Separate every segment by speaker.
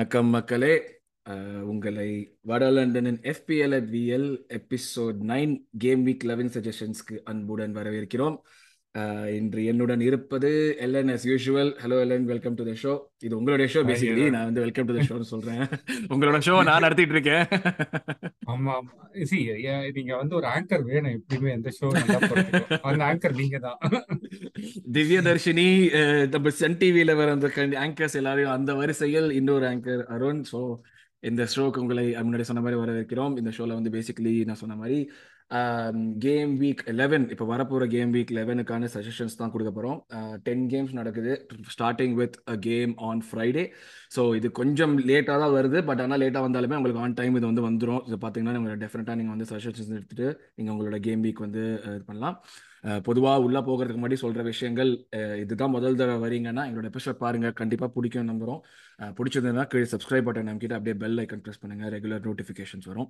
Speaker 1: வணக்கம் மக்களே. உங்களை வடலண்டனின் லண்டனின் at VL episode nine game week eleven சஜஷன்ஸ்க்கு அன்புடன் வரவேற்கிறோம். இன்று என்னுடன் இருப்பது L N as usual hello L N welcome to the show இது உங்களுடைய ஷோ பேசிக்கலி. நான் வந்து வெல்கம் டு த ஷோன்னு சொல்றேன். உங்களோட ஷோ நான் நடத்திட்டு இருக்கேன்.
Speaker 2: ஆமா சி நீங்க வந்து ஒரு ஆங்கர் வேணும் எப்படியுமே எந்த ஷோ அந்த ஆங்கர் நீங்க தான்
Speaker 1: திவ்ய தர்ஷினி நம்ம சன் டிவியில வர அந்த ஆங்கர்ஸ் எல்லாரையும் அந்த வரிசையில் இன்னொரு ஆங்கர் அருண். ஸோ இந்த ஷோக்கு உங்களை முன்னாடி சொன்ன மாதிரி வரவேற்கிறோம். இந்த ஷோல வந்து பேசிக்கலி நான் சொன்ன மாதிரி கேம் வீக் லெவன் இப்போ வரப்போகிற கேம் வீக் லெவனுக்கான சஜஷன்ஸ் தான் கொடுக்க போகிறோம் டென் கேம்ஸ் நடக்குது. Starting with a game on Friday so இது கொஞ்சம் லேட்டாக தான் வருது. பட் ஆனால் லேட்டாக வந்தாலுமே உங்களுக்கு ஆன் டைம் இது வந்து வந்துடும் இது பார்த்தீங்கன்னா நீங்கள் டெஃபினட்டாக நீங்கள் வந்து சஜஷன்ஸ் எடுத்துகிட்டு நீங்கள் உங்களோட கேம் வீக் வந்து இது பண்ணலாம். பொதுவாக உள்ளே போகிறதுக்கு முன்னாடி சொல்கிற விஷயங்கள் இதுதான் முதல் தடவை வரீங்கன்னா எங்களோட எபிசோட் பாருங்கள் கண்டிப்பாக பிடிக்கும் நம்புகிறோம் பிடிச்சதுன்னா கீழே சப்ஸ்கிரைப் பட்டன் நம்பிக்கிட்ட அப்படியே பெல் ஐக்கன் ப்ரெஸ் பண்ணுங்கள் ரெகுலர் நோட்டிஃபிகேஷன்ஸ் வரும்.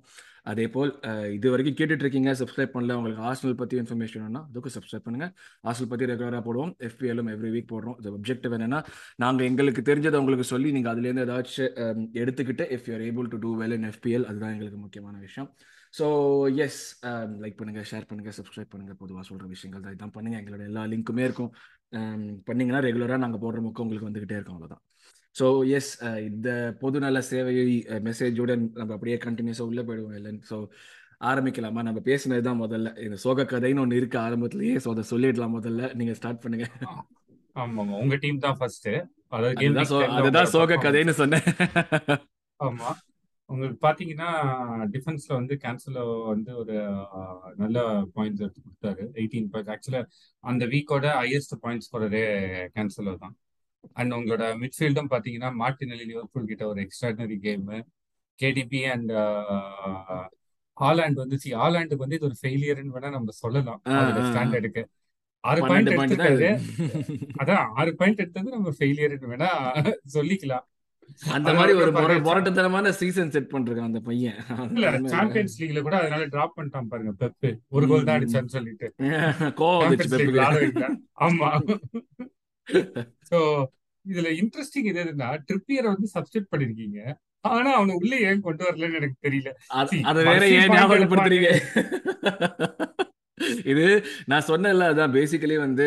Speaker 1: அதே போல் இது வரைக்கும் கேட்டுட்டு இருக்கீங்க சப்ஸ்கிரைப் பண்ணல உங்களுக்கு ஹாஸ்டல் பற்றி இன்ஃபர்மேஷன் வேணும்னா அதுக்கு சப்ஸ்கிரைப் பண்ணுங்கள் ஹாஸ்டல் பற்றி ரெகுலராக போடுவோம். எஃபிஎலும் எவ்ரி வீக் போடுறோம். இது அப்ஜெக்டிவ் என்னன்னா நாங்கள் எங்களுக்கு தெரிஞ்சதை உங்களுக்கு சொல்லி நீங்கள் அதுலேருந்து ஏதாச்சும் எடுத்துக்கிட்டு if you're able to do well in FPL அதுதான் எங்களுக்கு முக்கியமான விஷயம். ஸோ எஸ் லைக் பண்ணுங்கள் ஷேர் பண்ணுங்கள் சப்ஸ்கிரைப் பண்ணுங்கள் பொதுவாக சொல்கிற விஷயங்கள் தான் இதான் பண்ணுங்கள் எங்களோட எல்லா லிங்க்குமே இருக்கும். Um, பண்ணீங்கன்னா ரெகுலராக நாங்கள் போடுற முக்கம் உங்களுக்கு வந்துக்கிட்டே இருக்கும் அவ்வளோதான் ஸோ எஸ் இந்த பொதுநல சேவையை மெசேஜுடன் நம்ம அப்படியே கண்டினியூஸாக உள்ளே போயிடுவோம் இல்லைன்னு. ஸோ ஆரம்பிக்கலாமா? நம்ம பேசினது தான் முதல்ல. இந்த சோக கதைன்னு ஒன்று இருக்கு ஆரம்பத்திலேயே. ஸோ அதை சொல்லிடலாம் முதல்ல. நீங்கள் ஸ்டார்ட் பண்ணுங்க.
Speaker 2: ஆமாங்க. உங்க டீம் தான் ஃபர்ஸ்ட்
Speaker 1: அதுதான் சோக கதைன்னு சொன்னேன்.
Speaker 2: ஆமா. உங்களுக்கு பாத்தீங்கன்னா டிஃபென்ஸ்ல வந்து கேன்சலோ வந்து ஒரு நல்ல பாயிண்ட்ஸ் எடுத்து கொடுத்தாரு. எயிட்டீன் பாயிண்ட்ஸ் ஆக்சுவலா அந்த வீக்கோட ஹையஸ்ட் பாயிண்ட்ஸ் ஸ்கோரரே கேன்சலோ தான். அண்ட் உங்களோட மிட்ஃபீல்டும் பாத்தீங்கன்னா மார்டினலி லிவர்பூல் கிட்ட ஒரு extraordinary game KDB and Haaland வந்து சி ஹாலாண்டுக்கு வந்து இது ஒரு ஃபெயிலியர்னு வேணா நம்ம சொல்லலாம். ஸ்டாண்டர்டுக்கு ஆறு பாயிண்ட்
Speaker 1: பாயிண்ட்
Speaker 2: எடுத்திருக்காரு. அதான் ஆறு பாயிண்ட் எடுத்தது நம்ம ஃபெயிலியர்னு வேணா சொல்லிக்கலாம்.
Speaker 1: அந்த மாதிரி ஒரு முரட்டுத்தனமான சீசன் செட் பண்றான் அந்த பையன்.
Speaker 2: சாம்பியன்ஸ் லீக்ல கூட அதனால டிராப் பண்ணிட்டான் பாருங்க பெப்பு ஒரு கோல் தான். அடிச்சான்னு சொல்லிட்டு.
Speaker 1: கோவம்
Speaker 2: ஆமா. சோ இதுல இன்ட்ரெஸ்டிங் இது எதுன்னா ட்ரிப்பியரை வந்து சப்ஸ்டியூட் பண்ணிருக்கீங்க. ஆனா அவனை உள்ள ஏன் கொண்டு வரலன்னு எனக்கு தெரியல.
Speaker 1: அத வேற ஏன் ஞாபகப்படுத்துறீங்க? இது நான் சொன்னேன்ல அதான் பேசிக்கலி வந்து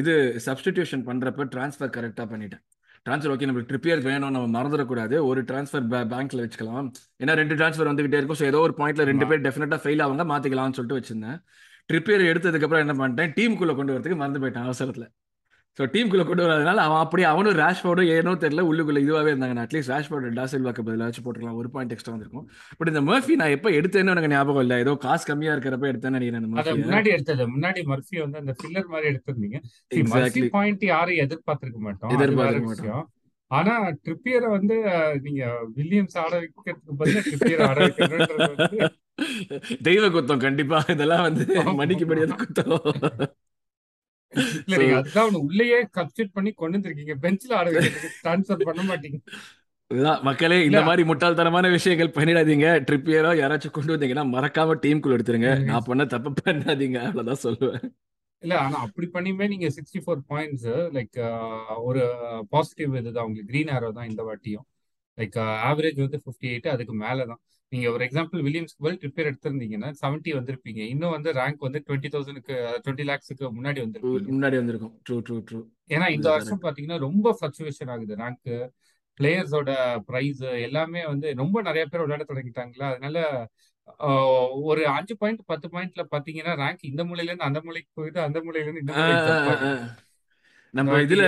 Speaker 1: இது சப்ஸ்டிடியூஷன் பண்றப்ப டிரான்ஸ்ஃபர் கரெக்டா பண்ணிட்டேன். ட்ரான்ஸ்ஃபர் ஓகே நம்மளுக்கு ட்ரிப்பியர் வேணும் நம்ம மறந்துடக்கூடாது. ஒரு ட்ரான்ஸ்ஃபர் பேங்க்ல வச்சுக்கலாம். ஏன்னா ரெண்டு ட்ரான்ஸ்ஃபர் வந்துகிட்டே இருக்கும். ஸோ ஏதோ ஒரு பாயிண்ட்ல ரெண்டு பேர் டெஃபினட்டா ஃபெயில் ஆவாங்க மாத்திக்கலாம்னு சொல்லிட்டு வச்சிருந்தேன். ட்ரிப்பியர் எடுத்ததுக்கு அப்புறம் என்ன பண்ணிட்டேன்? டீமுக்குள்ள கொண்டு வரதுக்கு மறந்து போயிட்டேன் அவசரத்துல. ஸோ டீமுக்குள்ள கொண்டு வரதுனால அவன் அப்படியே அவனும் ரேஷ்ஃபோர்டும் ஏனோ தெரியல உள்ளுக்குள்ள இதுவாகவே இருந்தாங்க அட்லீஸ்ட் ரேஷ்ஃபோர்டு டாசில்வாக்கு பதிலாக வச்சு போட்டுக்கலாம். ஒரு பாயிண்ட் எக்ஸ்ட்ரா வந்திருக்கும். பட் இந்த மர்ஃபி நான் எப்போ எடுத்தேன்னு எனக்கு ஞாபகம் இல்லை. ஏதோ காசு கம்மியா இருக்கிறப்ப எடுத்தேன்னு நினைக்கிறேன்
Speaker 2: முன்னாடி எடுத்தது. முன்னாடி மர்ஃபி வந்து அந்த ஃபில்லர் மாதிரி எடுத்திருந்தீங்க. பாயிண்ட் யாரும் எதிர்பார்த்திருக்க மாட்டோம்.
Speaker 1: எதிர்பார்த்துக்க மாட்டோம்.
Speaker 2: ஆனா ட்ரிப்பியரை வந்து நீங்க வில்லியம்ஸ் ஆட வைக்கிறதுக்கு பதிலா ட்ரிப்பியர் ஆட
Speaker 1: தெய்வ குத்தம் கண்டிப்பா. இதெல்லாம் வந்து
Speaker 2: ஆமா
Speaker 1: மன்னிக்க முடியாத குத்தம்.
Speaker 2: இல்ல நீங்க அதுதான் அவனை உள்ளேயே சப்ஸ்டியூட் பண்ணி கொண்டு வந்திருக்கீங்க. பெஞ்ச்ல ஆட ட்ரான்ஸ்ஃபர் பண்ண மாட்டீங்க.
Speaker 1: மக்களே இந்த மாதிரி முட்டாள்தனமான விஷயங்கள் பண்ணிடாதீங்க. ட்ரிப்பியரோ யாராச்சும் கொண்டு வந்தீங்கன்னா மறக்காம டீமுக்குள்ள எடுத்துருங்க. நான் பண்ண தப்பு பண்ணாதீங்க அவ்வளவுதான் சொல்லுவேன்.
Speaker 2: இல்ல ஆனா அப்படி பண்ணியுமே நீங்க சிக்ஸ்டி ஃபோர் பாயிண்ட்ஸ் லைக் ஒரு பாசிட்டிவ் இதுதான். உங்களுக்கு கிரீன் ஆரோ தான் இந்த வாட்டியும். லைக் ஆவரேஜ் வந்து ஃபிஃப்டி எயிட் அதுக்கு மேல தான் நீங்க ஒரு எக்ஸாம்பிள் வில்லியம்ஸ் பதில் ட்ரிப்பேர் எடுத்திருந்தீங்கன்னா செவன்ட்டி வந்திருப்பீங்க. இன்னும் வந்து ரேங்க் வந்து டுவெண்ட்டி தௌசண்ட்க்கு டுவெண்ட்டி லேக்ஸுக்கு முன்னாடி வந்திருப்பீங்க.
Speaker 1: முன்னாடி வந்திருக்கும். ட்ரூ ட்ரூ ட்ரூ
Speaker 2: ஏன்னா இந்த வருஷம் பாத்தீங்கன்னா ரொம்ப ஃபிளக்சுவேஷன் ஆகுது. ரேங்க் பிளேயர்ஸோட ப்ரைஸ் எல்லாமே வந்து ரொம்ப நிறைய பேர் விளையாட தொடங்கிட்டாங்களா? அதனால ஒரு அஞ்சு பாயிண்ட் பத்து பாயிண்ட்ல பாத்தீங்கன்னா ரேங்க் இந்த மூலையில இருந்து அந்த மூலைக்கு போகுது அந்த மூலையில இருந்து இந்த மூலைக்கு
Speaker 1: நம்ம இதுல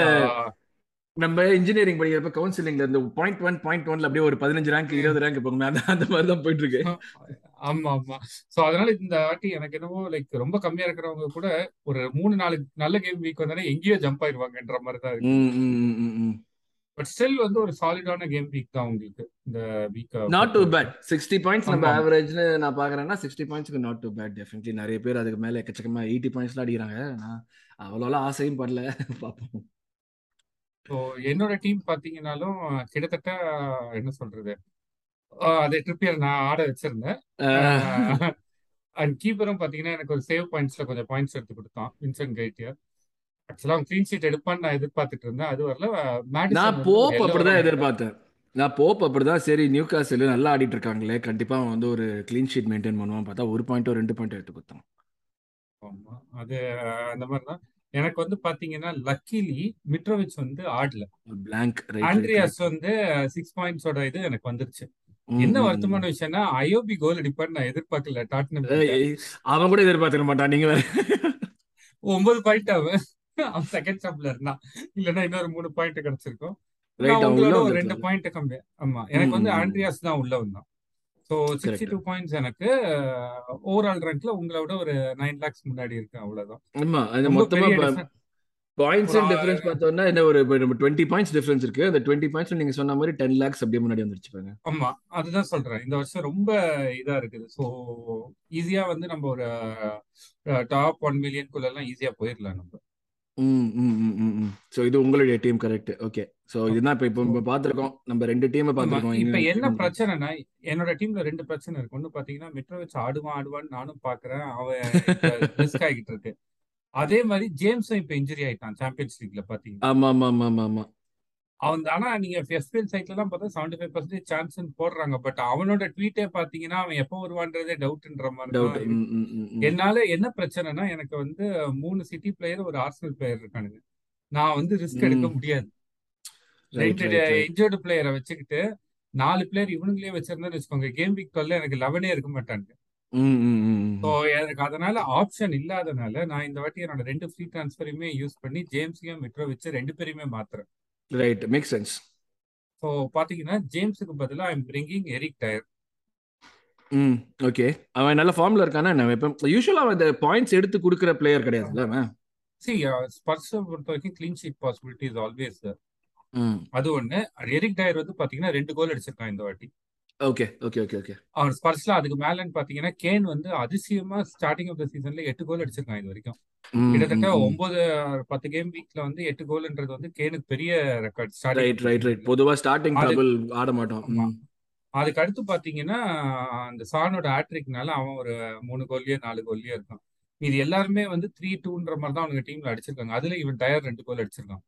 Speaker 1: நம்ம இன்ஜினியரிங் படிக்கிறப்ப கவுன்சிலிங்ல இருந்து பாயிண்ட் ஒன் பாயிண்ட் ஒன்ல அப்படியே ஒரு பதினஞ்சு ரேங்க் இருபது ரேங்க் போகுமே. அந்த அந்த மாதிரி தான் போயிட்டு இருக்கு
Speaker 2: ஆமா ஆமா. சோ அதனால இந்த வாட்டி எனக்கு என்னவோ லைக் ரொம்ப கம்மியா இருக்கிறவங்க கூட ஒரு மூணு நாலு நல்ல கேம் வீக் வந்தாலே எங்கேயோ ஜம்ப் ஆயிருவாங்கன்ற மாதிரி தான் இருக்கு பட் ஸ்டில் வந்து ஒரு சாலிடான கேம் வீக் தான் உங்களுக்கு இந்த வீக்கை
Speaker 1: not too bad sixty points நம்ம ஆவரேஜ்னு நான் பார்க்குறேன்னா சிக்ஸ்டி பாயிண்ட்ஸ்க்கு நாட் டூ பேட் டெஃபினெட்லி நிறைய பேர் அதுக்கு மேலே எக்கச்சக்கமாக எயிட்டி பாயிண்ட்ஸ்லாம் அடிக்கிறாங்க. நான் அவ்வளோலாம் ஆசையும் படல. பார்ப்போம்.
Speaker 2: ஸோ என்னோட டீம் பாத்தீங்கன்னாலும் கிட்டத்தட்ட என்ன சொல்றது? அதே ட்ரிப்பியர் நான் ஆட வச்சிருந்தேன். அண்ட் கீப்பரும் பாத்தீங்கன்னா எனக்கு ஒரு சேவ் பாயிண்ட்ஸ்ல கொஞ்சம் பாயிண்ட்ஸ் எடுத்து கொடுத்தான் வின்சென்ட் கைட்டியர் ஆக்சுவலா அவன் க்ளீன் ஷீட் எடுப்பான்னு நான் எதிர்பார்த்துட்டு இருந்தேன் அது வரல.
Speaker 1: நான் போப் அப்படிதான் எதிர்பார்த்தேன். நான் போப் அப்படிதான் சரி நியூ காசில் நல்லா ஆடிட்டு இருக்காங்களே கண்டிப்பா அவன் வந்து ஒரு கிளீன் ஷீட் மெயின்டைன் பண்ணுவான் பார்த்தா ஒரு பாயிண்டோ ரெண்டு பாயிண்டோ எடுத்து கொடுத்தான்.
Speaker 2: ஆமா அது அந்த மாதிரி தான் எனக்கு வந்து பாத்தீங்கன்னா லக்கிலி மிட்ரோவிச் வந்து ஆடல.
Speaker 1: பிளாங்க்
Speaker 2: ஆண்ட்ரியாஸ் வந்து சிக்ஸ் பாயிண்ட்ஸோட இது எனக்கு வந்துருச்சு. என்ன வருத்தமான விஷயம்னா ஐஓபி கோல் அடிப்பான்னு நான் எதிர்பார்க்கல டாட்னம்
Speaker 1: அவன் கூட எதிர்பார்த்திருக்க மாட்டான் நீங்க
Speaker 2: ஒன்பது பாயிண்ட் அவன். அவன் செகண்ட் ஸ்டாப்ல இருந்தான். இல்லைன்னா இன்னொரு மூணு பாயிண்ட் கிடைச்சிருக்கும். ரெண்டு பாயிண்ட் கம்மி. ஆமா எனக்கு வந்து ஆண்ட்ரியாஸ் தான் உள்ள வந்தான். ஸோ சிக்ஸ்டி டூ பாயிண்ட்ஸ் எனக்கு ஓவரால் ரேங்க்ல உங்களோட ஒரு நைன் லேக்ஸ் முன்னாடி இருக்கு அவ்வளவுதான்.
Speaker 1: ஆமா அது
Speaker 2: ரொம்ப
Speaker 1: மொத்தமா பாயிண்ட்ஸ் டிஃபரன்ஸ் பார்த்தோம்னா என்ன ஒரு டுவெண்ட்டி பாயிண்ட்ஸ் டிஃபரன்ஸ் இருக்கு. அந்த டுவெண்ட்டி பாயிண்ட்ஸ் நீங்க சொன்ன மாதிரி டென் லேக்ஸ் அப்படியே முன்னாடி வந்துருச்சு
Speaker 2: ஆமா அதுதான் சொல்றேன். இந்த வருஷம் ரொம்ப இதா இருக்குது. ஸோ ஈஸியா வந்து நம்ம ஒரு டாப் ஒன் மில்லியன்குள்ள எல்லாம் ஈஸியா போயிடலாம் நம்ம.
Speaker 1: ஸோ இது உங்களுடைய டீம் கரெக்ட் ஓகே ஸோ இதுதான் இப்போ இப்போ பார்த்துருக்கோம். நம்ம ரெண்டு டீமை
Speaker 2: ஆமா
Speaker 1: பார்த்துருக்கோம்.
Speaker 2: இப்ப என்ன பிரச்சனைனா என்னோட டீம்ல ரெண்டு பிரச்சனை இருக்கு. ஒண்ணு பாத்தீங்கன்னா மிட்ரோவிச் ஆடுவான் ஆடுவான்னு நானும் பாக்குறேன். அவன் ரிஸ்க் ஆகிட்டு இருக்கு. அதே மாதிரி ஜேம்ஸும் இப்ப இன்ஜுரி ஆயிட்டான் சாம்பியன்ஸ் லீக்ல பாத்தீங்கன்னா.
Speaker 1: ஆமா ஆமா ஆமா ஆமா ஆமா.
Speaker 2: அவன் ஆனா நீங்க எஸ்பிஎல் சைட்ல எல்லாம் பார்த்தா செவன்டி ஃபைவ் பர்சன்டேஜ் சான்ஸ் போடுறாங்க. பட் அவனோட ட்வீட்டே பாத்தீங்கன்னா அவன் எப்போ வருவான்றதே டவுட்ன்ற மாதிரி தான் என்னால என்ன பிரச்சனைனா எனக்கு வந்து மூணு சிட்டி பிளேயர் ஒரு ஆர்சனல் பிளேயர் இருக்கானுங்க. நான் வந்து ரிஸ்க் எடுக்க முடியாது. ரெண்டு
Speaker 1: ரைட் ரைட்
Speaker 2: இன்ஜர்டு பிளேயரை வச்சுக்கிட்டு நாலு பிளேயர் இவனுங்களே வச்சிருந்தேன்னு வச்சுக்கோங்க கேம் வீக் டுவெல்ல எனக்கு லெவனே இருக்க மாட்டாங்க
Speaker 1: ம் ம் ம்
Speaker 2: ஸோ எனக்கு அதனால ஆப்ஷன் இல்லாதனால நான் இந்த வாட்டி என்னோட ரெண்டு ஃப்ரீ ட்ரான்ஸ்ஃபரையுமே யூஸ் பண்ணி ஜேம்ஸையும் மிட்ரோ வச்சு ரெண்டு பேரையுமே மாத்துறேன்.
Speaker 1: ரைட் மேக் சென்ஸ்
Speaker 2: ஸோ பாத்தீங்கன்னா ஜேம்ஸுக்கு பதிலா I'm bringing Eric Dier
Speaker 1: hmm okay அவன் நல்ல ஃபார்ம்ல இருக்கானா நான் இப்போ யூஸ்வலாக அவன் இந்த பாயிண்ட்ஸ் எடுத்து கொடுக்குற பிளேயர் கிடையாதுல்ல அவன்?
Speaker 2: சி ஸ்பர்ஸை பொறுத்த வரைக்கும் clean sheet possibility is always அது ஒண்ணு. எரிக் டயர் வந்து பாத்தீங்கன்னா ரெண்டு கோல் அடிச்சிருக்கான் இந்த வாட்டி.
Speaker 1: ஓகே ஓகே ஓகே ஓகே
Speaker 2: அவன் ஸ்பர்ஸ்ல அதுக்கு மேலன்னு பாத்தீங்கன்னா கேன் வந்து அதிசயமா ஸ்டார்டிங் ஆஃப் த சீசன்ல எட்டு கோல் அடிச்சிருக்கான் இது வரைக்கும். கிட்டத்தட்ட ஒன்பது பத்து கேம் வீக்ல வந்து எட்டு கோல்ன்றது வந்து கேனுக்கு பெரிய ரெக்கார்ட்
Speaker 1: ரைட் ரைட் ரைட் பொதுவாக ஸ்டார்டிங்
Speaker 2: அது
Speaker 1: ட்ரபிள் ஆட மாட்டோம்.
Speaker 2: அதுக்கு அடுத்து பாத்தீங்கன்னா அந்த சானோட ஆட்ரிக்னால அவன் ஒரு மூணு கோல்லையோ நாலு கோல்லையோ இருக்கான். இது எல்லாருமே வந்து த்ரீ டூன்ற மாதிரி தான் அவனுக்கு டீம்ல அடிச்சிருக்காங்க. அதுல இவன் டயர் ரெண்டு கோல் அடிச்சிருக்கான்.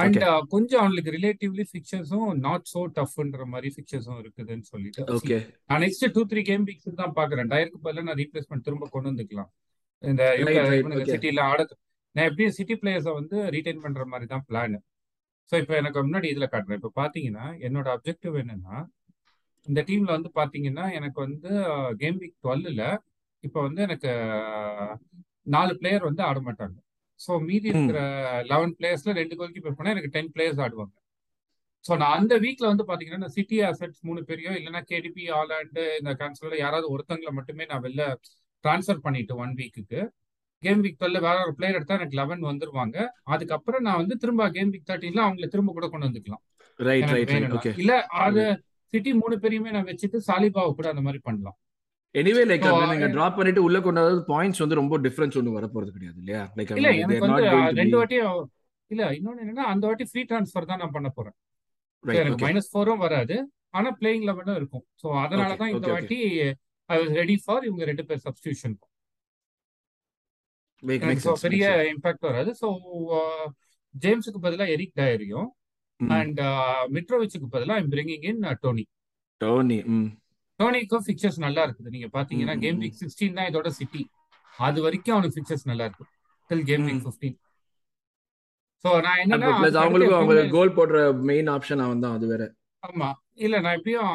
Speaker 2: அண்ட்
Speaker 1: ஓகே
Speaker 2: கொஞ்சம் அவனுக்கு ரிலேட்டிவ்லி ஃபிக்சர்ஸும் நாட் சோ டஃப்ன்ற மாதிரி ஃபிக்சர்ஸும் இருக்குதுன்னு சொல்லிட்டு.
Speaker 1: ஓகே
Speaker 2: நான் next two three game weeks தான் பாக்குறேன். டயருக்கு பதிலா நான் ரீப்ளேஸ்மெண்ட் திரும்ப கொண்டு வந்துக்கலாம். இந்த சிட்டில ஆட நான் எப்படியும் சிட்டி பிளேயர்ஸை வந்து ரீடைன் பண்ற மாதிரி தான் பிளான் ஸோ இப்போ எனக்கு முன்னாடி இதுல காட்டுறேன். இப்போ பாத்தீங்கன்னா என்னோட அப்ஜெக்டிவ் என்னன்னா இந்த டீம்ல வந்து பாத்தீங்கன்னா எனக்கு வந்து கேம் வீக் டுவெல்ல இப்போ வந்து எனக்கு அஹ், நாலு பிளேயர் வந்து ஆட மாட்டாங்க ஸோ மீதி இருக்கிற லெவன் பிளேயர்ஸ்ல ரெண்டு கோல் கீப்பர் பண்ணா எனக்கு டென் பிளேயர்ஸ் ஆடுவாங்க. ஸோ நான் அந்த வீக்ல வந்து பாத்தீங்கன்னா சிட்டி அசெட்ஸ் மூணு பேரையோ இல்லைன்னா கேடிபி ஆலாண்டு இந்த கேன்சல்ல யாராவது ஒருத்தங்களை மட்டுமே நான் வெளில ட்ரான்ஸ்ஃபர் பண்ணிட்டு ஒன் வீக்குக்கு கேம் வீக் டுவெல்ல வேற ஒரு பிளேயர் எடுத்தா எனக்கு லெவன் வந்துருவாங்க. அதுக்கப்புறம் நான் வந்து திரும்ப கேம் வீக் தேர்ட்டீன்ல அவங்கள திரும்ப கூட கொண்டு வந்துக்கலாம். இல்ல அது சிட்டி மூணு பேரையுமே நான் வச்சுட்டு சாலிபாவை கூட அந்த மாதிரி பண்ணலாம்.
Speaker 1: எனிவே லைக் நீங்க டிராப் பண்ணிட்டு உள்ள கொண்டு வந்தது பாயிண்ட்ஸ் வந்து ரொம்ப டிஃபரன்ஸ் ஒன்றும் வரப்போறது கிடையாது இல்லையா? லைக்
Speaker 2: இல்ல எனக்கு வந்து ரெண்டு வாட்டியும் இல்ல இன்னொன்னு என்னன்னா அந்த வாட்டி ஃப்ரீ ட்ரான்ஸ்ஃபர் தான் நான் பண்ண போறேன். எனக்கு மைனஸ் ஃபோரும் வராது ஆனா பிளேயிங் லெவலும் இருக்கும். ஸோ அதனால தான் இந்த வாட்டி ஐ வாஸ் ரெடி ஃபார் இவங்க ரெண்டு பேர் சப்ஸ்டியூஷன் பெரிய இம்பாக்ட் வராது. ஸோ ஜேம்ஸுக்கு பதிலாக எரிக் டயரியும் அண்ட் மிட்ரோவிச்சுக்கு பதிலாக I'm bringing in Toney
Speaker 1: Toney
Speaker 2: டோனிக்கும் fixtures நல்லா இருக்குது. நீங்க பாத்தீங்கன்னா கேம் வீக் சிக்ஸ்டீன் தான் இதோட சிட்டி அது வரைக்கும் அவனுக்கு ஃபிக்சர்ஸ் நல்லா இருக்கு till game week fifteen so நான் என்னன்னா
Speaker 1: அவங்களுக்கும் அவங்க கோல் போடுற மெயின் ஆப்ஷன் அவன் தான் அது வேற.
Speaker 2: ஆமா. இல்ல நான் எப்படியும்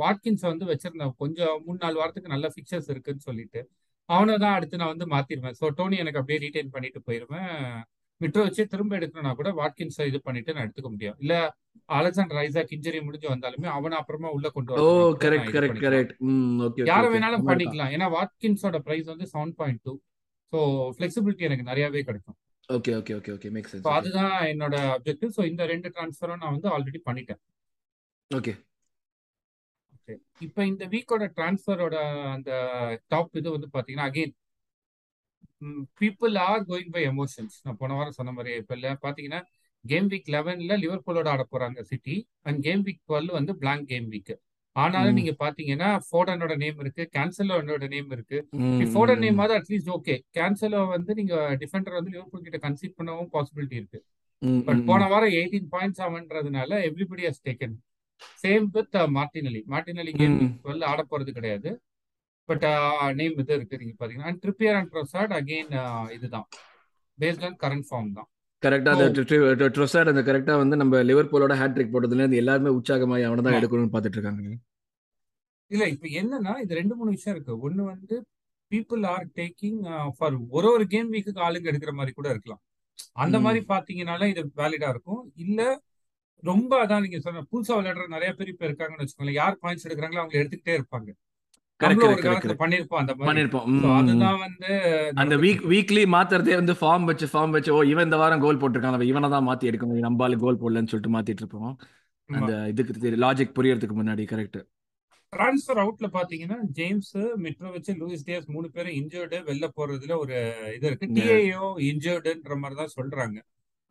Speaker 2: வாட்கின்ஸை வந்து வச்சிருந்தேன். கொஞ்சம் மூணு நாலு வாரத்துக்கு நல்ல ஃபிக்சர்ஸ் இருக்குன்னு சொல்லிட்டு. அவனை தான் அடுத்து நான் வந்து மாத்திருவேன் ஸோ டோனி எனக்கு அப்படியே ரீடைன் பண்ணிட்டு போயிருவேன் மிட்ரோ வச்சு திரும்ப எடுக்கணும்னா கூட வாட்கின்ஸை இது பண்ணிட்டு நான் எடுத்துக்க முடியும். இல்ல அலெக்சாண்டர் ஐசாக் இன்ஜரி முடிஞ்சு வந்தாலுமே அவனை அப்புறமா உள்ள கொண்டு
Speaker 1: ஓ கரெக்ட் கரெக்ட் கரெக்ட்
Speaker 2: யாரை வேணாலும் பண்ணிக்கலாம். ஏன்னா வாட்கின்ஸோட பிரைஸ் வந்து seven point two so flexibility எனக்கு நிறையவே கிடைக்கும்.
Speaker 1: Okay okay okay okay make sense
Speaker 2: அதுதான் என்னோட அப்ஜெக்டிவ் ஸோ இந்த ரெண்டு ட்ரான்ஸ்ஃபரும் நான் வந்து ஆல்ரெடி பண்ணிட்டேன்.
Speaker 1: ஓகே
Speaker 2: ஓகே இப்போ இந்த வீக்கோட ட்ரான்ஸ்ஃபரோட அந்த டாப் இது வந்து பார்த்தீங்கன்னா again people are going by emotions நான் போன வாரம் சொன்ன மாதிரி இப்போ இல்லை. பார்த்தீங்கன்னா கேம் வீக் லெவனில் லிவர்பூலோட ஆட போகிறாங்க City and game week twelve வந்து பிளாங்க் கேம் வீக் ஆனாலும் நீங்க பாத்தீங்கன்னா ஃபோடனோட நேம் இருக்கு கேன்சலோட நேம் இருக்கு. ஃபோடன் நேம் ஆகுது அட்லீஸ்ட் ஓகே கேன்சலோ வந்து நீங்க டிஃபெண்டர் வந்து லிவர்பூல் கிட்ட கன்சீட் பண்ணவும் பாசிபிலிட்டி இருக்கு. பட் போன. வாரம் eighteen points அவன்றதுனால everybody has taken same with Martinelli Martinelli game. Twelve ஆட போறது கிடையாது. பட் நேம் இது இருக்கு நீங்க பாத்தீங்கன்னா and Trippier and Trossard again இதுதான். பேஸ்ட் ஆன் கரண்ட் ஃபார்ம் தான்.
Speaker 1: கரெக்டா அந்த ட்ரொசாட் அந்த கரெக்டா வந்து நம்ம லிவர்பூலோட ஹேட்ரிக் போட்டதுல இருந்து எல்லாருமே உற்சாகமாயி அவனை தான் எடுக்கணும்னு பாத்துட்டு இருக்காங்க.
Speaker 2: இல்ல இப்ப என்னன்னா இது ரெண்டு மூணு விஷயம் இருக்கு. ஒண்ணு வந்து பீப்புள் ஆர் டேக்கிங் ஃபார் ஒரு ஒரு கேம் வீக்குக்கு ஆளுங்க எடுக்கிற மாதிரி கூட இருக்கலாம். அந்த மாதிரி பாத்தீங்கன்னால இது வேலிடா இருக்கும். இல்ல ரொம்ப அதான் நீங்க சொன்ன புதுசா விளையாடுற நிறைய பேர் இப்ப இருக்காங்கன்னு வச்சுக்கோங்களேன். யார் பாயிண்ட்ஸ் எடுக்கிறாங்களோ அவங்க எடுத்துக்கிட்டே இருப்பாங்க. அந்த
Speaker 1: வீக் வீக்லி மாத்துறதே வந்து ஃபார்ம் வச்சு ஃபார்ம் வச்சு ஓ இவன் இந்த வாரம் கோல் போட்டிருக்கான் இவனை தான் மாத்தி எடுக்கணும் நம்பால கோல் போடலன்னு சொல்லிட்டு மாத்திட்டு இருப்போம். அந்த இதுக்கு லாஜிக் புரியறதுக்கு முன்னாடி கரெக்ட்
Speaker 2: டிரான்ஸ்ஃபர் அவுட்ல பாத்தீங்கன்னா ஜேம்ஸ் மிட்ரோவிச் லூயிஸ் டியாஸ் மூணு பேரும் இன்ஜர்டு வெளில போறதுல ஒரு இது இருக்கு. டிஏஓ இன்ஜர்டுன்ற மாதிரி தான் சொல்றாங்க.